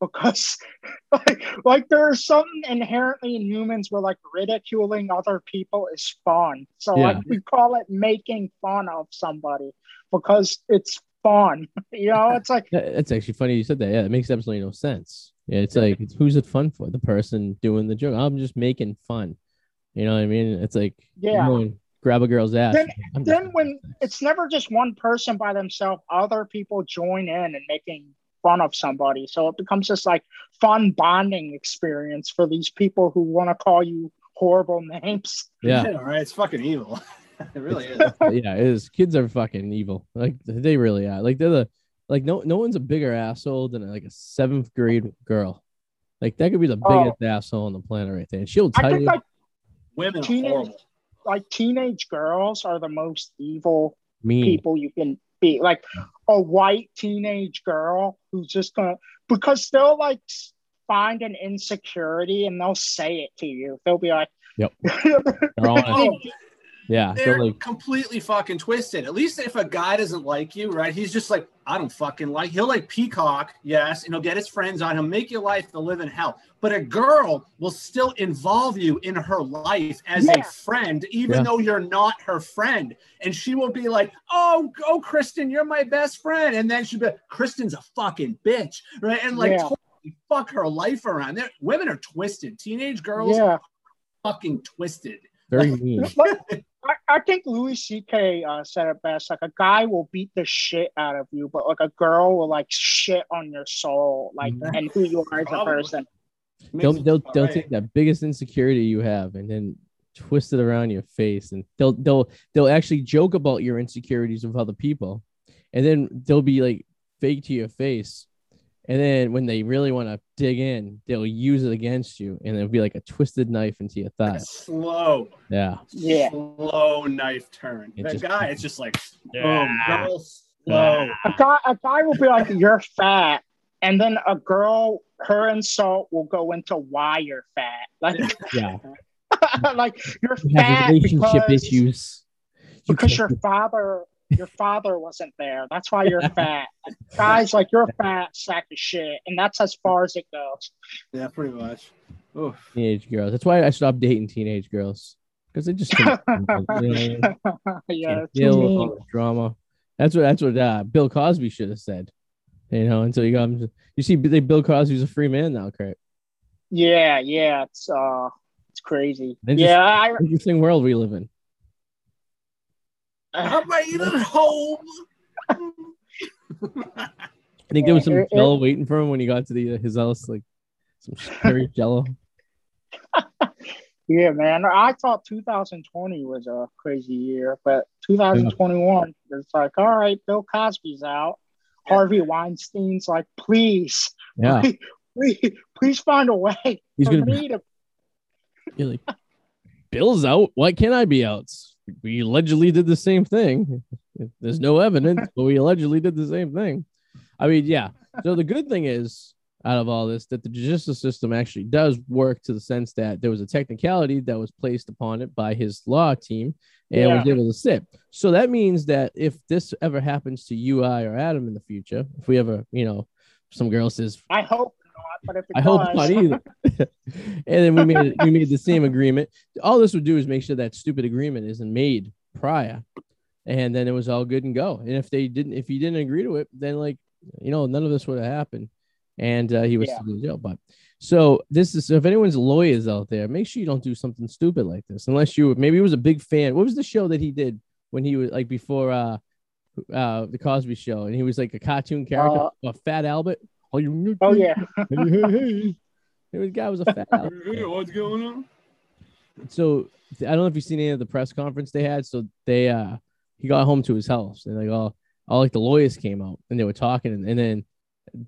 because like, like there's something inherently in humans where like ridiculing other people is fun. So yeah. like we call it making fun of somebody because it's fun. you know, it's like that's actually funny you said that. Yeah, it makes absolutely no sense. Yeah, it's like it's, who's it fun for? The person doing the joke. I'm just making fun. You know what I mean? It's like yeah. grab a girl's ass. Then, then when it's never just one person by themselves, other people join in and making fun of somebody. So it becomes this like fun bonding experience for these people who want to call you horrible names. Yeah, yeah right. It's fucking evil. it really is. yeah, it is. Kids are fucking evil. Like they really are. Like they're the like no no one's a bigger asshole than like a seventh grade girl. Like that could be the biggest oh. asshole on the planet right there. And she'll tell think, you. Like, women teenage, like teenage girls are the most evil mean. people you can be like a white teenage girl who's just gonna because they'll like find an insecurity and they'll say it to you. They'll be like, "Yep." Yeah, they're like, completely fucking twisted. At least if a guy doesn't like you, right? He's just like, I don't fucking like. He'll like peacock, yes, and he'll get his friends on. He'll make your life the living hell. But a girl will still involve you in her life as yeah. a friend, even yeah. though you're not her friend. And she will be like, "Oh, oh, Kristen, you're my best friend," and then she'll be, like, "Kristen's a fucking bitch," right? And like, yeah. totally fuck her life around. They're, women are twisted. Teenage girls, yeah. fucking twisted. Very mean. I, I think Louis C.K. Uh, said it best. Like a guy will beat the shit out of you, but like a girl will like shit on your soul, like mm-hmm. and who you are as a person. They'll they'll, they'll right. take that biggest insecurity you have and then twist it around your face, and they'll they'll they'll actually joke about your insecurities with other people, and then they'll be like fake to your face and then when they really want to dig in, they'll use it against you, and it'll be like a twisted knife into your thigh. Like slow, yeah, yeah, slow knife turn. It that just, guy, it's just like yeah. boom, girl, slow. A guy, a guy will be like, "You're fat," and then a girl, her insult will go into why you're fat. Like, Yeah. like you're You have fat relationship because, issues. You because your father, your father wasn't there. That's why you're fat. Guys, like you're a fat sack of shit, and that's as far as it goes. Yeah, pretty much. Oof. teenage girls. That's why I stopped dating teenage girls because they just can't, you yeah, can't deal with all the drama. That's what that's what uh, Bill Cosby should have said. You know, until you comes, you see, Bill Cosby's a free man now, Kurt. Yeah, yeah, it's uh, it's crazy. Interesting. Yeah, I, Interesting world we live in. I made it home. I think there was some Yeah, it- it- jello waiting for him when he got to the uh, his house, like some cherry jello. yeah, man. I thought 2020 was a crazy year, but 2021, it's like, all right, Bill Cosby's out. Harvey Weinstein's like, please, Yeah, please, please find a way he's for gonna be me to. really. Bill's out. Why can't I be out? We allegedly did the same thing. There's no evidence, but we allegedly did the same thing. I mean, yeah. So the good thing is, out of all this, that the justice system actually does work to the sense that there was a technicality that was placed upon it by his law team and was able to sit. So that means that if this ever happens to you, I, or Adam in the future, if we ever, you know, some girl says, I hope not, but if it I hope not either. and then we made we made the same agreement. All this would do is make sure that stupid agreement isn't made prior, and then it was all good and go. And if they didn't, if he didn't agree to it, then like you know, none of this would have happened, and uh, he was Yeah. still in jail. But so this is if anyone's lawyers out there, make sure you don't do something stupid like this, unless you maybe he was a big fan. What was the show that he did when he was like before uh uh the Cosby Show, and he was like a cartoon character, Uh, a Fat Albert. Oh, you oh yeah, hey, hey, hey. The guy was a fat. Hey, what's going on? So I don't know if you've seen any of the press conference they had. So they uh he got home to his house and like all all like the lawyers came out and they were talking and, and then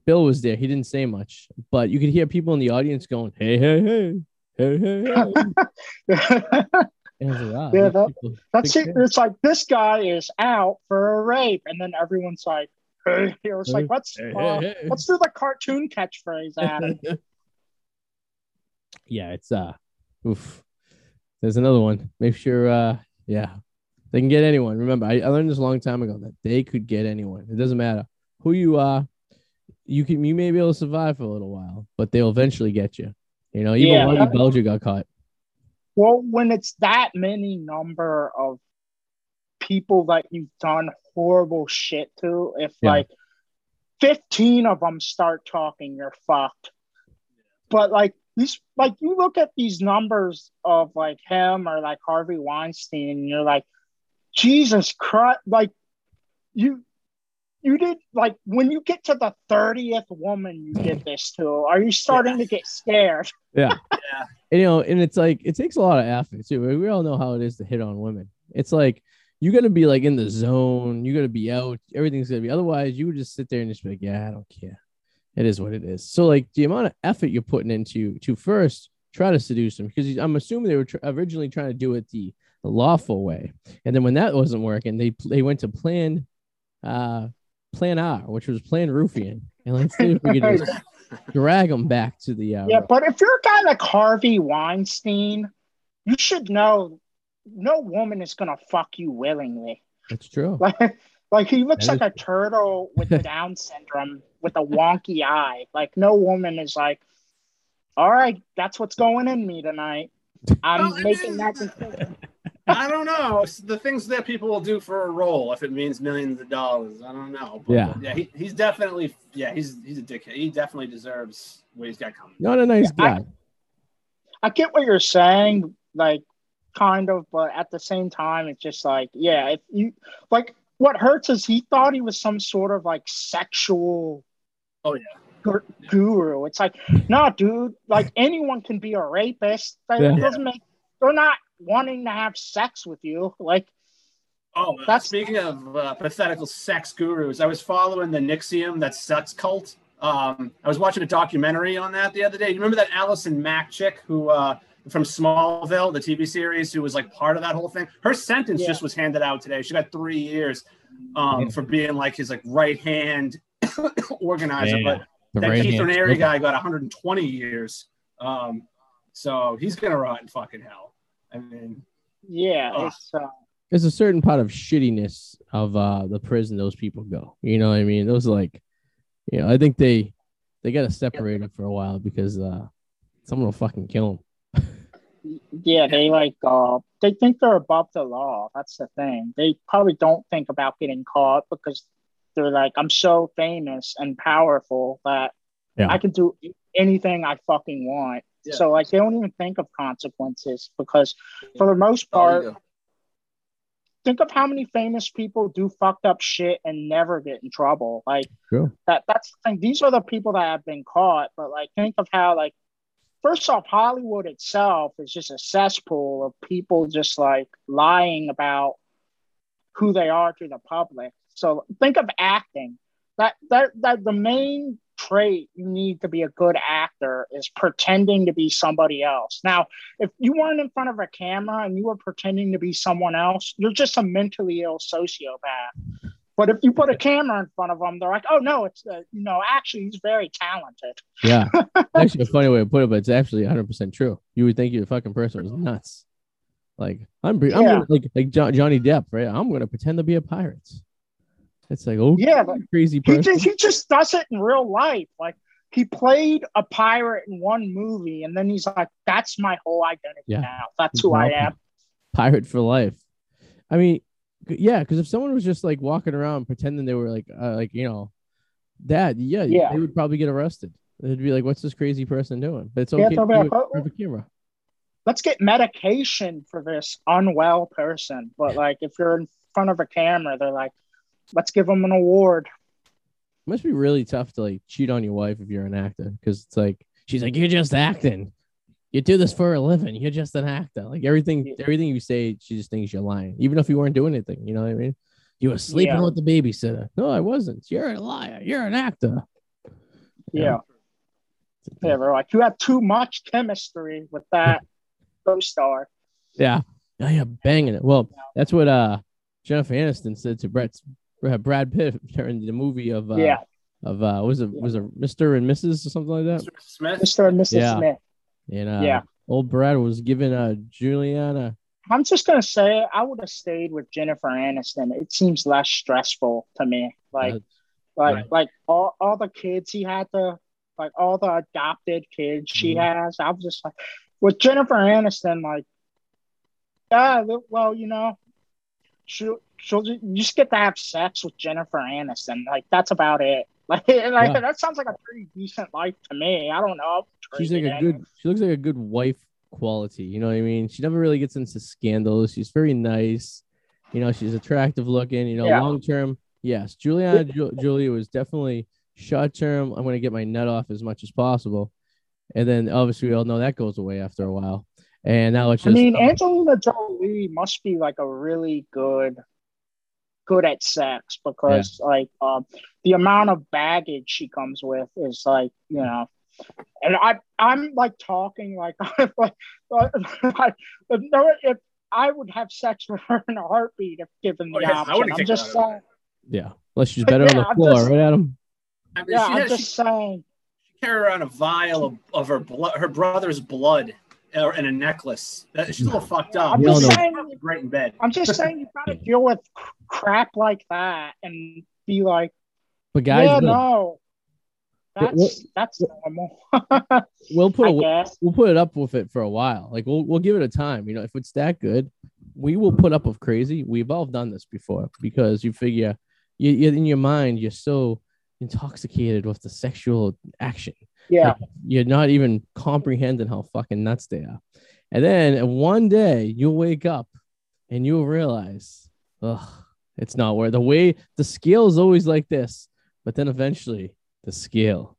Bill was there. He didn't say much, but you could hear people in the audience going, "Hey, hey, hey, hey, hey, hey." And I was like, wow, Yeah, that- That's it. It's like this guy is out for a rape, and then everyone's like, hey. it was like, let's uh, let's do the cartoon catchphrase at it. yeah, it's uh, oof. There's another one. Make sure, uh, yeah, they can get anyone. Remember, I, I learned this a long time ago that they could get anyone. It doesn't matter who you are. You can you may be able to survive for a little while, but they'll eventually get you. You know, even Yeah. Bulger got caught. Well, when it's that many number of people that you've done horrible shit to, if Yeah. like 15 of them start talking, you're fucked. But like these, like you look at these numbers of like him or like Harvey Weinstein, and you're like, Jesus Christ, like you. You did like when you get to the 30th woman you did this to, are you starting to get scared? And, you know, and it's like it takes a lot of effort too. We all know how it is to hit on women. It's like you got to be like in the zone. You got to be out. Everything's gonna be. Otherwise, you would just sit there and just be like, "Yeah, I don't care. It is what it is." So, like the amount of effort you're putting into to first try to seduce them, because I'm assuming they were tr- originally trying to do it the, the lawful way, and then when that wasn't working, they they went to plan, uh, Plan R, which was Plan Ruffian, and let's see if we can just drag them back to the uh, Yeah, but if you're a guy like Harvey Weinstein, you should know no woman is gonna fuck you willingly. That's true. Like, like he looks That like a turtle with Down syndrome with a wonky eye. Like no woman is like, all right, that's what's going in me tonight. I'm Well, making mean- that decision. I don't know. It's the things that people will do for a role if it means millions of dollars. I don't know. But, Yeah. yeah. He, he's definitely yeah. He's he's a dickhead. He definitely deserves what he's got coming. Not a nice Yeah, I- guy. I get what you're saying, like kind of, but at the same time, it's just like, yeah, if you like what hurts is he thought he was some sort of like sexual Oh, yeah. guru. It's like, no, dude, like anyone can be a rapist. That Yeah. doesn't make they're not wanting to have sex with you. Like, Oh, That's- that's speaking of uh, pathetical sex gurus. I was following the NXIVM, that sex cult. Um, I was watching a documentary on that the other day. You remember that Allison Mack chick who uh, from Smallville, the TV series, who was like part of that whole thing? Her sentence Yeah. just was handed out today. She got three years um, Yeah. for being like his like right hand organizer. Yeah. But The that Keith hand Raniere guy got 120 years. Um, so he's gonna rot in fucking hell. I mean, Yeah, Ugh. it's uh, There's a certain part of shittiness of uh the prison those people go. You know what I mean? Those like, you know, I think they they got to separate it for a while because uh someone will fucking kill them. Yeah, they like uh they think they're above the law. That's the thing. They probably don't think about getting caught because they're like, I'm so famous and powerful that Yeah. I can do anything I fucking want. Yeah. So like they don't even think of consequences because for the most part, think of how many famous people do fucked up shit and never get in trouble. Like Sure. that that's the thing. These are the people that have been caught, but like think of how like first off, Hollywood itself is just a cesspool of people just like lying about who they are to the public. So think of acting. That that that the main trait you need to be a good actor is pretending to be somebody else. Now, if you weren't in front of a camera and you were pretending to be someone else, you're just a mentally ill sociopath. But if you put a camera in front of them, they're like, "Oh no, it's uh, you know, actually he's very talented." Yeah. actually, a funny way to put it, but it's actually 100 percent true. You would think your fucking person was nuts. Like I'm, I'm Yeah. gonna, like like Jo- Johnny Depp, right? I'm gonna pretend to be a pirate. It's like oh Yeah, crazy he just he just does it in real life. Like he played a pirate in one movie, and then he's like, "That's my whole identity Yeah. now. That's who I am." pirate for life. I mean, yeah, because if someone was just like walking around pretending they were like, uh, like you know, that, yeah, Yeah. they would probably get arrested. They'd be like, "What's this crazy person doing?" But it's Yeah, okay. to do it "Oh, in front of a camera. Let's get medication for this unwell person. But like, if you're in front of a camera, they're like, "Let's give them an award." It must be really tough to like cheat on your wife if you're an actor, because it's like she's like, "You're just acting. You do this for a living. You're just an actor." Like everything, everything you say, she just thinks you're lying, even if you weren't doing anything. You know what I mean? You were sleeping Yeah. with the babysitter. No, I wasn't. You're a liar. You're an actor. Yeah, yeah. They're like, "You have too much chemistry with that co-star." Yeah. Yeah, yeah, banging it. Well, that's what uh Jennifer Aniston said to Brett uh, Brad Pitt during the movie of uh yeah, of uh was it was it Mr. and Mrs. or something like that? Mr. Smith. Mr. and Mrs. Yeah. Smith. And uh Yeah. old Brad was giving uh Juliana I'm just gonna say I would have stayed with Jennifer Aniston. It seems less stressful to me. Like, uh, like, right. like all, all the kids he had to, like all the adopted kids she Mhm. has. I was just like, with Jennifer Aniston, like, yeah, well, you know, she'll, she'll you just get to have sex with Jennifer Aniston. Like, that's about it. Like, like Yeah. that sounds like a pretty decent life to me. I don't know. she's like a good she looks like a good wife quality, you know what I mean? She never really gets into scandals. She's very nice. You know, she's attractive looking, you know, Yeah. long term. Yes, Juliana Ju- Julia was definitely short term. I'm going to get my nut off as much as possible. And then obviously we all know that goes away after a while. And now it's just. I mean, um Angelina Jolie must be like a really good, good at sex because like um, the amount of baggage she comes with is like you know, and I I'm like talking like like, like, like if, no, if I would have sex with her in a heartbeat if given the Oh, yeah, I option. I'm just her out saying. yeah, unless she's better on the I'm floor, just- right, Adam? I mean, Yeah, she, I'm has, just she saying. carried around a vial of, of her blood, her brother's blood, or in a necklace. That, she's a little fucked up. I'm just saying. Great in bed. I'm just saying you gotta deal with crap like that and be like, But guys, yeah, will. no, What- that's that's normal. we'll put I a, guess. we'll put it up with it for a while. Like we'll we'll give it a time. You know, if it's that good, we will put up with crazy. We've all done this before because you figure you, you in your mind you're so intoxicated with the sexual action. Yeah, Like, you're not even comprehending how fucking nuts they are. And then one day you'll wake up and you'll realize, ugh, it's not where the way the scale is always like this, but then eventually the scale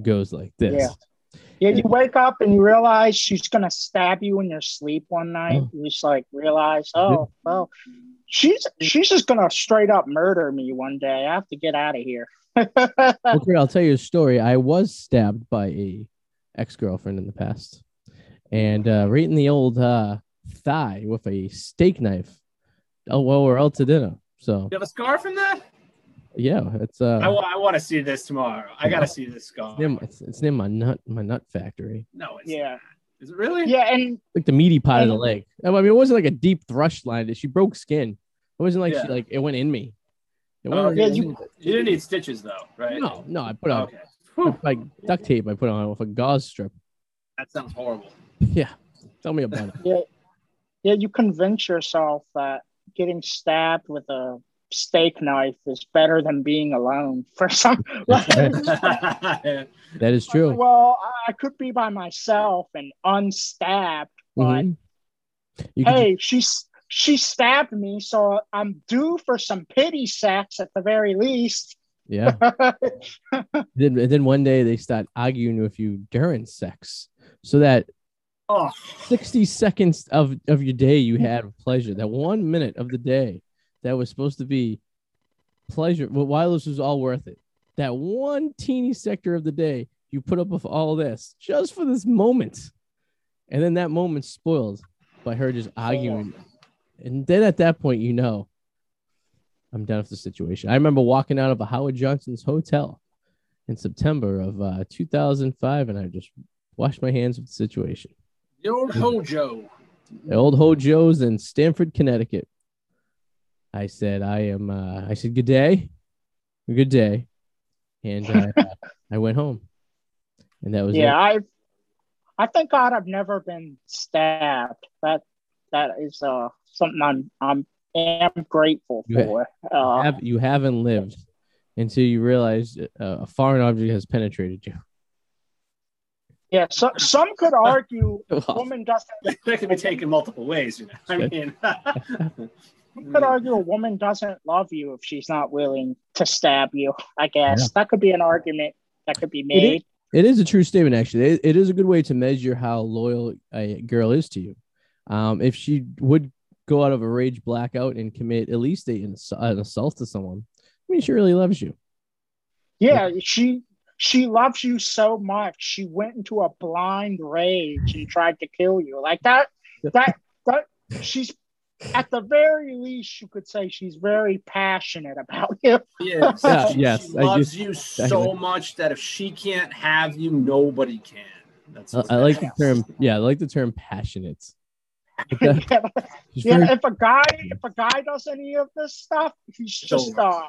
goes like this. Yeah. Yeah. You wake up and you realize she's gonna stab you in your sleep one night. Oh. You just like realize, oh well, she's she's just gonna straight up murder me one day. I have to get out of here. Okay, I'll tell you a story. I was stabbed by a ex girlfriend in the past, and uh, right in the old uh, thigh with a steak knife. Oh well, we're out to dinner. So You have a scar from that? Yeah, it's uh, I, wa- I want to see this tomorrow. I got to see this go. it's near, it's, it's near my nut my nut factory. No, it's Yeah. not. Is it really? Yeah, and like the meaty part of the leg. I mean, it wasn't like a deep thrust line. She broke skin. It wasn't like she like it went in me. It Oh, wasn't- yeah, you- wasn't- You didn't need stitches though, right? no, no. I put on Okay. Whew, like duct tape. I put on with a gauze strip. that sounds horrible. Yeah, tell me about it. yeah, yeah, you convince yourself that getting stabbed with a steak knife is better than being alone for some. That is true. Well, I- I could be by myself and unstabbed, but Mhm. You could- hey, she's she stabbed me, so I'm due for some pity sex at the very least. yeah. then, then one day they start arguing with you during sex, so that oh, 60 seconds of, of your day you had pleasure, that one minute of the day that was supposed to be pleasure, but why this was all worth it, that one teeny sector of the day you put up with all this just for this moment. And then that moment spoiled by her just arguing. And then at that point, you know, I'm done with the situation. I remember walking out of a Howard Johnson's hotel in September of uh, 2005, and I just washed my hands of the situation. the old Hojo. The old Hojo's in Stamford, Connecticut. I said, I am, uh, I said, good day, good day. And I, uh, I went home. And that was yeah, it. I I thank God I'd have never been stabbed. That that is uh something I'm I'm am grateful You for. You, Uh, have, you haven't lived until you realize uh, a foreign object has penetrated you. yeah, so some could argue a Well, woman doesn't That can be taken multiple ways, you know. I mean, some could argue a woman doesn't love you if she's not willing to stab you. I guess Yeah. that could be an argument that could be made. It is a true statement, actually. It, it is a good way to measure how loyal a girl is to you. Um, if she would go out of a rage blackout and commit at least a, an assault to someone, I mean, she really loves you. Yeah, she she loves you so much. She went into a blind rage and tried to kill you. Like that that that she's at the very least you could say she's very passionate about you. yes, Yeah, she, yes, she loves just- you exactly. so much that if she can't have you, nobody can. That's I, I like the term. Yeah, I like the term passionate. Like that- yeah, very- if a guy if a guy does any of this stuff, he's just over. uh,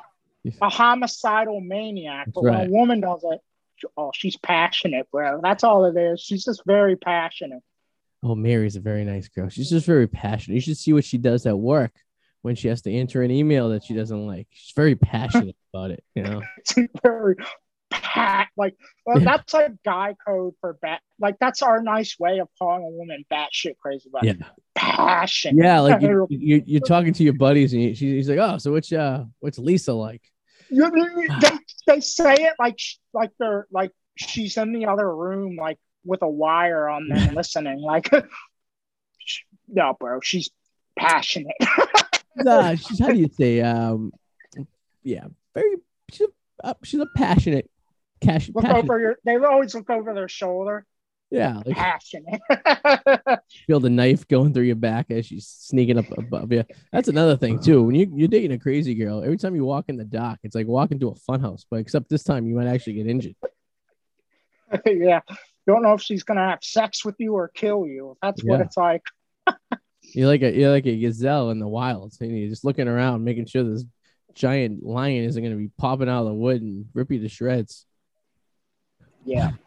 a homicidal maniac. But That's when a woman does it, oh, she's passionate, bro. That's all it is. She's just very passionate. Oh, Mary's a very nice girl. She's just very passionate. You should see what she does at work when she has to enter an email that she doesn't like. She's very passionate about it. You know. It's very pat like well, that's like guy code for bat like that's our nice way of calling a woman batshit crazy but Yeah. passion Yeah, like you, you, you're talking to your buddies, and you, she, he's like, "Oh, so what's uh, what's Lisa like?" They, they say it like like they're like she's in the other room like with a wire on them listening like sh- no bro she's passionate Nah, she's how do you say? Um, yeah, very. She's a, uh, she's a passionate, cash. look passionate. over your they always look over their shoulder Yeah, like passionate feel the knife going through your back as she's sneaking up above you. That's another thing too. When you you're dating a crazy girl, every time you walk in the dock, it's like walking to a funhouse, but except this time you might actually get injured. yeah don't know if she's gonna have sex with you or kill you that's what it's like You're like a you're like a gazelle in the wild, and you're just looking around, making sure this giant lion isn't going to be popping out of the wood and rip you to shreds. yeah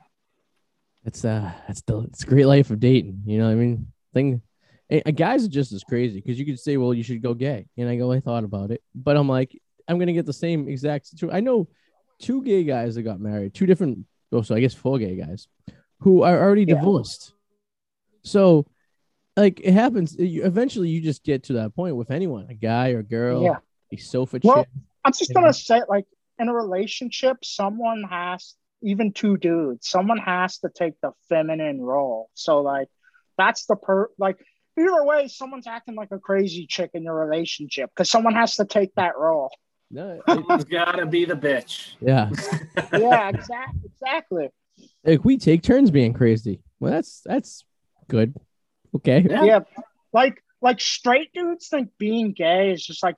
It's uh, that's the it's a great life of dating. You know what I mean? Thing, eh, guys are just as crazy because you could say, well, you should go gay, and I go, I thought about it, but I'm like, I'm gonna get the same exact situation. I know two gay guys that got married, two different, oh, so I guess four gay guys who are already Yeah. divorced. So, like, it happens. You, eventually, you just get to that point with anyone, a guy or girl, Yeah. a sofa Well, chick. I'm just gonna know? say, like, in a relationship, someone has, even two dudes, someone has to take the feminine role. So, like, that's the per, like, either way, someone's acting like a crazy chick in your relationship because someone has to take that role. No, it- Someone's gotta be the bitch. yeah. Yeah, exactly, exactly. Like we take turns being crazy. Well, that's that's good. Okay. Yeah. Yeah, like, like straight dudes think being gay is just like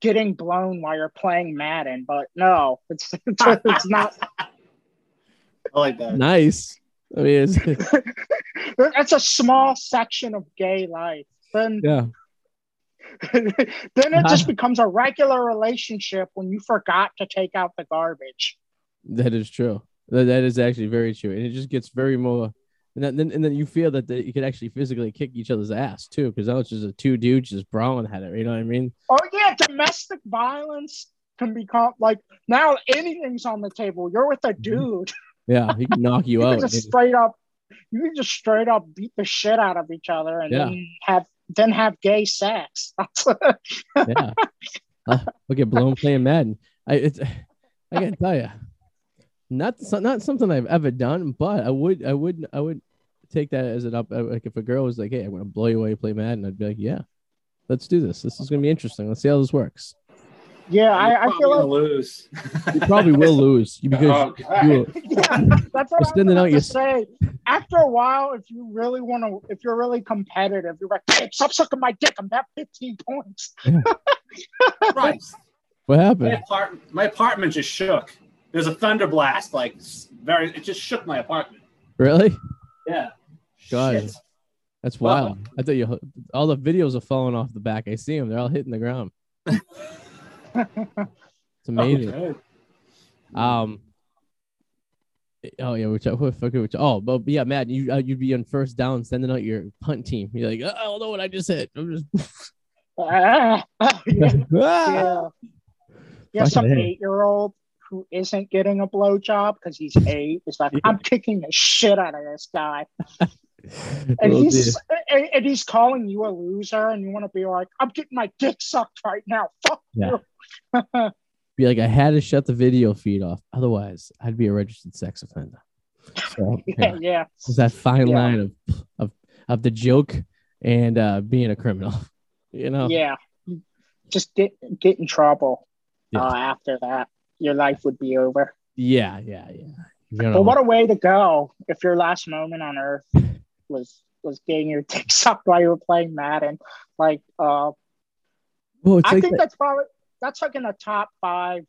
getting blown while you're playing Madden, but no, it's it's, it's not. I like that. Nice. I mean, it's, That's a small section of gay life. Then yeah. then it just becomes a regular relationship when you forgot to take out the garbage. That is true. That, that is actually very true, and it just gets very more. And then, and then you feel that you could actually physically kick each other's ass too, because now it's just a two dudes just brawling at it. You know what I mean? Oh yeah, domestic violence can become like now anything's on the table. You're with a dude. Yeah, he can knock you You out. can just straight up you can just straight up beat the shit out of each other and Yeah. then have then have gay sex. yeah. Uh, Look at blown playing Madden. I it's I gotta tell you, not so- not something I've ever done, but I would I would I would take that as an up. uh, Like if a girl was like, "Hey, I'm gonna blow you away, play Madden," I'd be like, "Yeah, let's do this. This is gonna be interesting. Let's see how this works." yeah, You're I, I feel gonna like lose. You probably will lose because Oh, you. yeah, that's what You're I sending was out about your- to say. After a while, if you really want to, if you're really competitive, you're like, hey, stop sucking my dick. I'm at 15 points. Christ. What My, happened? apart- my apartment just shook. There's a thunder blast, like very. It just shook my apartment. Really? Yeah. God. Shit. That's Well- wild. I thought you all the videos are falling off the back. I see them. They're all hitting the ground. It's amazing. Okay. Um. Oh yeah, which what fuck which oh but yeah, Matt, you uh, you'd be on first down sending out your punt team. You're like, "Oh, I don't know what I just hit. I'm just Ah, yeah. Ah! yeah. Yeah, some Fucking A. eight year old who isn't getting a blowjob because he's eight is like, Yeah. I'm kicking the shit out of this guy. And Little he's and, and he's calling you a loser, and you want to be like, I'm getting my dick sucked right now. Fuck Yeah. you. be like, I had to shut the video feed off. Otherwise, I'd be a registered sex offender. So yeah, yeah, yeah. it's that fine Yeah. line of of of the joke and uh being a criminal. You know? Yeah. Just get get in trouble Yeah. uh, after that. Your life would be over. Yeah, yeah, yeah. You know, But what a way to go if your last moment on earth was was getting your dick sucked while you were playing Madden. Like uh well, I like think that- that's probably that's like in the top five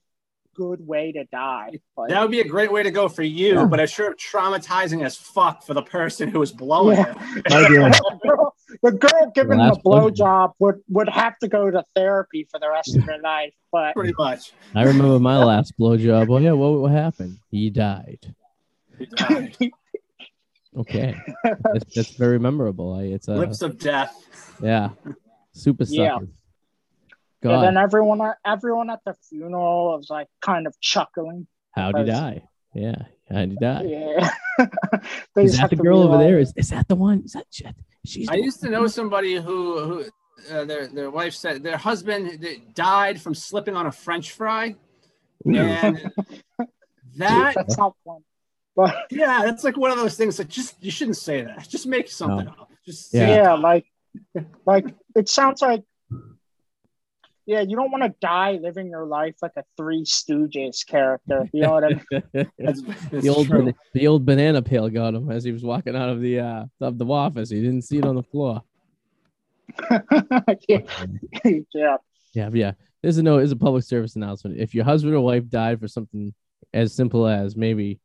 good way to die. Like, That would be a great way to go for you, Yeah. but it's sure traumatizing as fuck for the person who was blowing Yeah. it. I'd be like, the girl, the girl giving the last blowjob. blowjob would would have to go to therapy for the rest of her life. But Pretty much. I remember my last blowjob. Oh yeah, what, what happened? He died. Okay, that's, that's very memorable. I, it's a Lips of death. yeah, super Yeah. Sucker. and then everyone at everyone at the funeral was like kind of chuckling. how'd he die? Yeah, how'd he die? Yeah. Is that the girl over like- there? Is, is that the one? Is that shit? She's I used to know somebody who who uh, their their wife said their husband that died from slipping on a French fry, Ooh. and that That's not fun. But yeah, that's like one of those things that just you shouldn't say that. Just make something up. Just Yeah. yeah, like like it sounds like yeah, you don't want to die living your life like a Three Stooges character. You know what I mean? That's, that's the old true. the old banana peel got him as he was walking out of the uh of the office. He didn't see it on the floor. yeah. yeah. Yeah, but yeah. There's a no. There's a public service announcement. If your husband or wife died for something as simple as maybe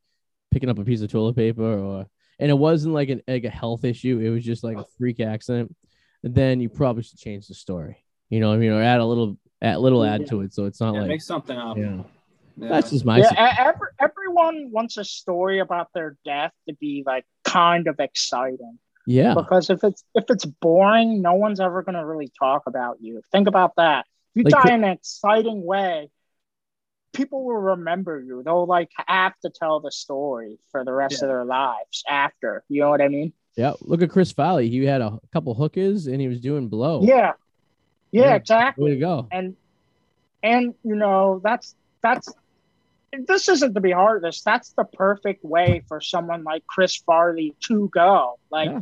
picking up a piece of toilet paper, or and it wasn't like an like a health issue, it was just like a freak accident, then you probably should change the story. You know, what I mean, or add a little, add little add to it, so it's not Yeah, like make something up. you know. Yeah. That's just my. yeah, every, everyone wants a story about their death to be like kind of exciting. yeah. Because if it's if it's boring, no one's ever gonna really talk about you. Think about that. If you Like- die in an exciting way, people will remember you. They'll like have to tell the story for the rest of their lives after. You know what I mean? Yeah. Look at Chris Farley. He had a couple hookers and he was doing blow. Yeah. Yeah, Yeah. exactly. Way to go. and and you know that's that's this isn't to be heartless that's the perfect way for someone like chris farley to go like Yeah.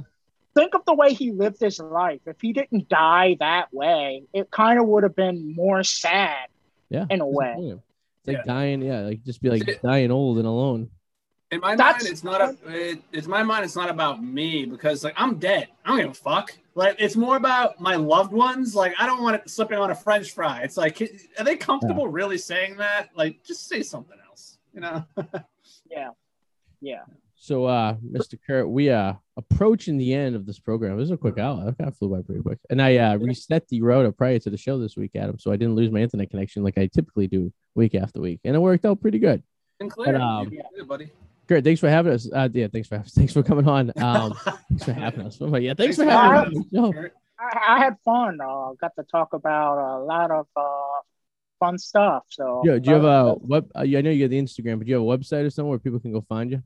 think of the way he lived his life if he didn't die that way it kind of would have been more sad Yeah. in a way. It's like Yeah. dying. Yeah. Like just be like dying old and alone. In my That's- mind, it's not a. It, it's my mind. It's not about me because like I'm dead. I don't give a fuck. Like it's more about my loved ones. Like I don't want it slipping on a French fry. It's like, are they comfortable really saying that? Like, just say something else. You know. Yeah. Yeah. So, uh, Mr. Kurt, we are approaching the end of this program. This is a quick hour. That kind of flew by pretty quick. And I uh, reset the router prior to the show this week, Adam, so I didn't lose my internet connection like I typically do week after week, and it worked out pretty good. And clear, But, um, You did buddy. Kurt, thanks for having us. Uh, yeah, thanks for thanks for coming on. Um, thanks for having us. I'm like, yeah, thanks, Thanks for for having having us. on the show. Kurt. I, I had fun. Uh, got to talk about a lot of uh, fun stuff. So Yeah, do you have uh, a web? Uh, yeah, I know you got the Instagram, but do you have a website or somewhere where people can go find you?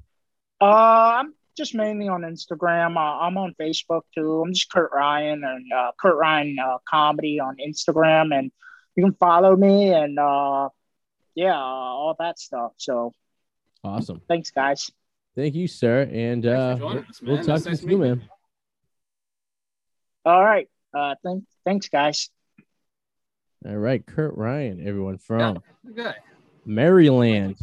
Uh, I'm just mainly on Instagram. Uh, I'm on Facebook too. I'm just Kurt Ryan and uh, Kurt Ryan uh, comedy on Instagram, and you can follow me and uh, yeah, uh, all that stuff. So Awesome. thanks, guys. Thank you, sir. And uh, we'll, us, we'll talk It's to nice you to soon, you. man. All right. Uh, thank, thanks, guys. All right, Kurt Ryan, everyone from Good guy. Maryland.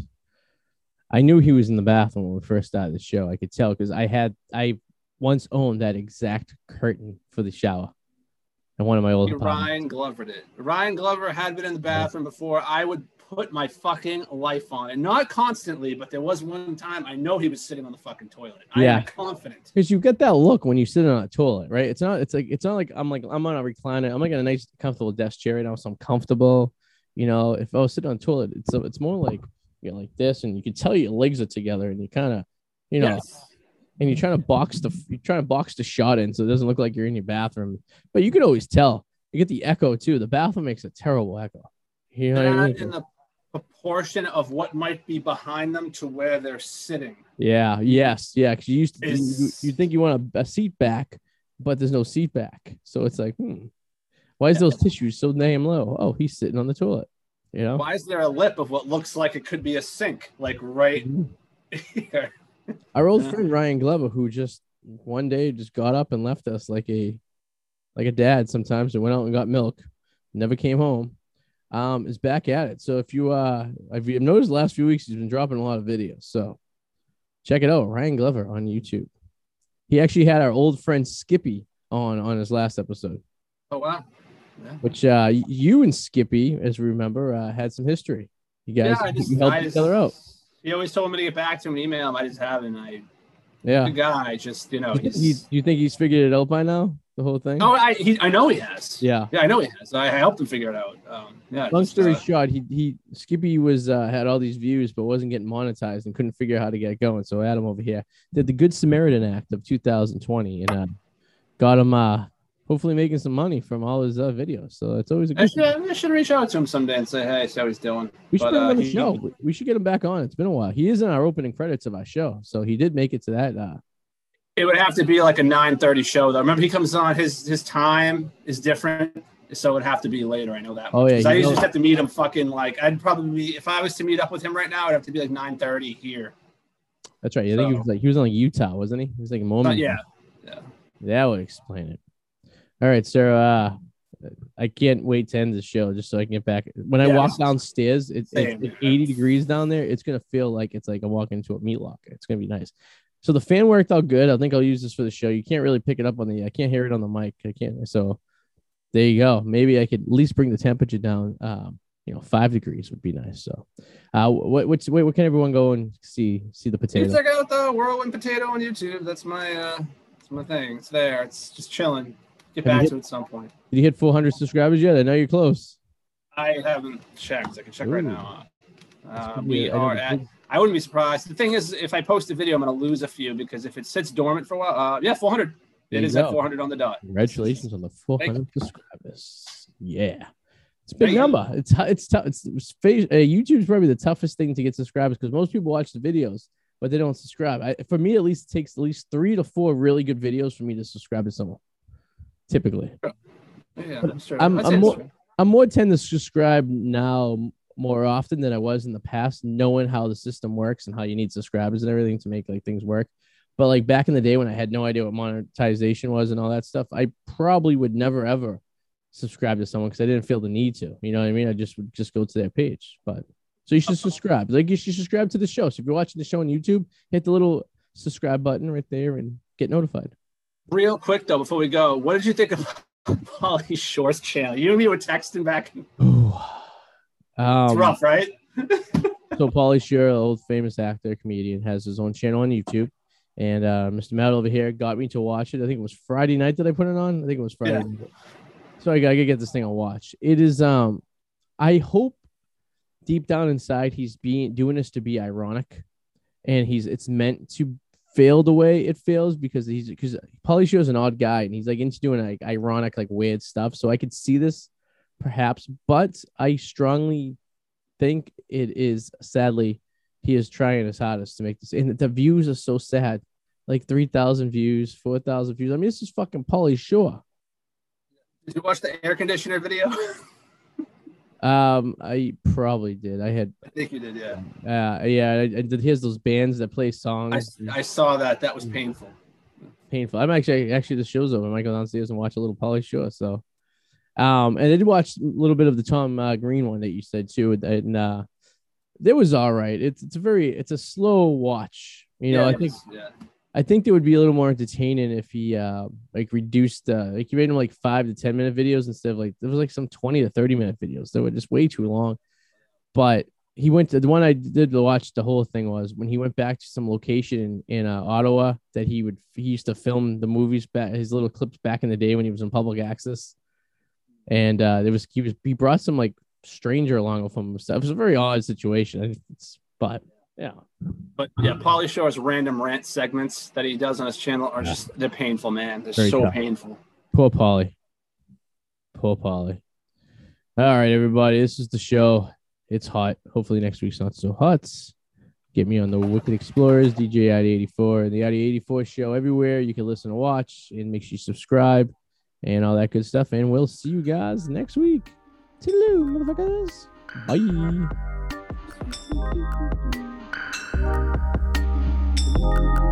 I knew he was in the bathroom when we first started the show. I could tell because I had I once owned that exact curtain for the shower And one of my old. Ryan Glover did. Ryan Glover had been in the bathroom before. I would put my fucking life on it. Not constantly, but there was one time I know he was sitting on the fucking toilet. I Yeah. am confident. Because you get that look when you sit on a toilet, right? It's not. It's like it's not like I'm like I'm on a recliner. I'm like in a nice, comfortable desk chair right now, so I'm comfortable. You know, if I was sitting on a toilet, it's it's more like you know, like this, and you can tell your legs are together, and you kind of, you know, Yes. and you're trying to box the you're trying to box the shot in, so it doesn't look like you're in your bathroom. But you could always tell. You get the echo too. The bathroom makes a terrible echo. You know what I mean? in the proportion of what might be behind them to where they're sitting. Yeah. Yes. Yeah. Because you used to, you, Is- you think you want a, a seat back, but there's no seat back. So it's like, hmm, why is those tissues so damn low? Oh, he's sitting on the toilet. You know. Why is there a lip of what looks like it could be a sink, like right here? Our old Yeah. friend Ryan Glover, who just one day just got up and left us like a like a dad sometimes and went out and got milk, never came home. Um, is back at it. So if you uh if you've noticed the last few weeks he's been dropping a lot of videos. So check it out, Ryan Glover on YouTube. He actually had our old friend Skippy on on his last episode, Oh wow. Yeah. which uh you and Skippy, as we remember, uh, had some history. You guys yeah, I just, helped I each other out. He always told me to get back to him, and email him. I just haven't. I Yeah. the guy just you know. You, He's, you think he's figured it out by now? The whole thing? oh, I he, I know he has. Yeah. Yeah, I know he has. I helped him figure it out. Um, yeah. Long just, story uh, short, he he Skippy was uh, had all these views but wasn't getting monetized and couldn't figure out how to get it going. So Adam over here did the Good Samaritan Act of 2020 and uh, got him uh, hopefully making some money from all his uh, videos. So it's always a I good. should, I should reach out to him someday and say, hey, see how he's doing. We should but, uh, on the he- show. We- We should get him back on. It's been a while. He is in our opening credits of our show, so he did make it to that. Uh, It would have to be like a 9:30 show though. Remember, he comes on. His his time is different, so it would have to be later. I know that. Oh, much. yeah, I you used to know- just have to meet him. Fucking like, I'd probably be if I was to meet up with him right now, it'd have to be like 9:30 here. that's right. Yeah, I think he was like he was on like Utah, wasn't he? He was like a moment. But yeah, That would explain it. All right, so Uh, I can't wait to end the show just so I can get back. When I Yeah, walk downstairs, it's, it's, it's 80 degrees down there. It's gonna feel like it's like I'm walking into a meat locker. It's gonna be nice. So the fan worked out good. I think I'll use this for the show. You can't really pick it up on the. I can't hear it on the mic. I can't. So there you go. Maybe I could at least bring the temperature down. Um, you know, five degrees would be nice. So, uh, what what's wait? What can everyone go and see see the you potato? check out the Whirlwind Potato on YouTube. That's my uh, that's my thing. It's there. It's just chilling. Get back hit- to it at some point. Did you hit 400 subscribers yet? I know you're close. I haven't checked. I can check right now. Uh, we. I are at I wouldn't be surprised. The thing is, if I post a video, I'm going to lose a few because if it sits dormant for a while, uh, yeah, 400. There It is at 400 on the dot. Congratulations on the 400 subscribers. Yeah. It's a big Thank you. number. It's it's tough. It's, it's uh, YouTube's probably the toughest thing to get subscribers because most people watch the videos, but they don't subscribe. I, for me, at least, it takes at least three to four really good videos for me to subscribe to someone. Typically, Yeah, true. I'm- I'm more- true. I'm more tend to subscribe now more often than I was in the past, knowing how the system works and how you need subscribers and everything to make like things work. But like back in the day when I had no idea what monetization was and all that stuff, I probably would never ever subscribe to someone because I didn't feel the need to. You know what I mean? I just would just go to their page. But So you should uh-huh. subscribe. Like you should subscribe to the show. So if you're watching the show on YouTube, hit the little subscribe button right there and get notified. Real quick though, before we go, what did you think of Pauly Shore's channel? You and me were texting back. Ooh. It's Um, rough, right? so Pauly Shore, old famous actor, comedian, has his own channel on YouTube. And uh, Mr. Matt over here got me to watch it. I think it was Friday night that I put it on. I think it was Friday. Yeah. night. So I gotta get this thing on watch. It is um I hope deep down inside he's being doing this to be ironic and he's it's meant to fail the way it fails because he's because Shore is an odd guy and he's like into doing like ironic, like weird stuff. So I could see this perhaps, but I strongly think it is sadly he is trying his hardest to make this and the views are so sad like 3000 views 4000 views i mean this is fucking Pauly Shore Did you watch the air conditioner video? um i probably did i had I think you did, yeah. uh yeah I, I did here's those bands that play songs I saw that. That was painful. painful i'm actually actually the show's over i might go downstairs and watch a little Pauly Shore so um and i did watch a little bit of the tom uh, green one that you said too and uh it was all right it's it's a very it's a slow watch you know Yeah, i think was- yeah. I think it would be a little more entertaining if he uh like reduced uh like he made them like five to ten minute videos instead of like there was like some 20 to 30 minute videos that were just way too long. But he went to the one I did watch the whole thing was when he went back to some location in, in uh, Ottawa that he would he used to film the movies back his little clips back in the day when he was in public access. And uh there was he was he brought some like stranger along with him. It was a very odd situation. It's, but yeah. But yeah, Pauly Shore's random rant segments that he does on his channel are just they're painful, man. They're Very so tough. painful. Poor Pauly. Poor Pauly. All right, everybody. This is the show. It's hot. Hopefully next week's not so hot. Get me on the Wicked Explorers, DJ Arty84, and the Arty84 show everywhere. You can listen and watch, and make sure you subscribe and all that good stuff. And we'll see you guys next week. Toodaloo, motherfuckers. Bye you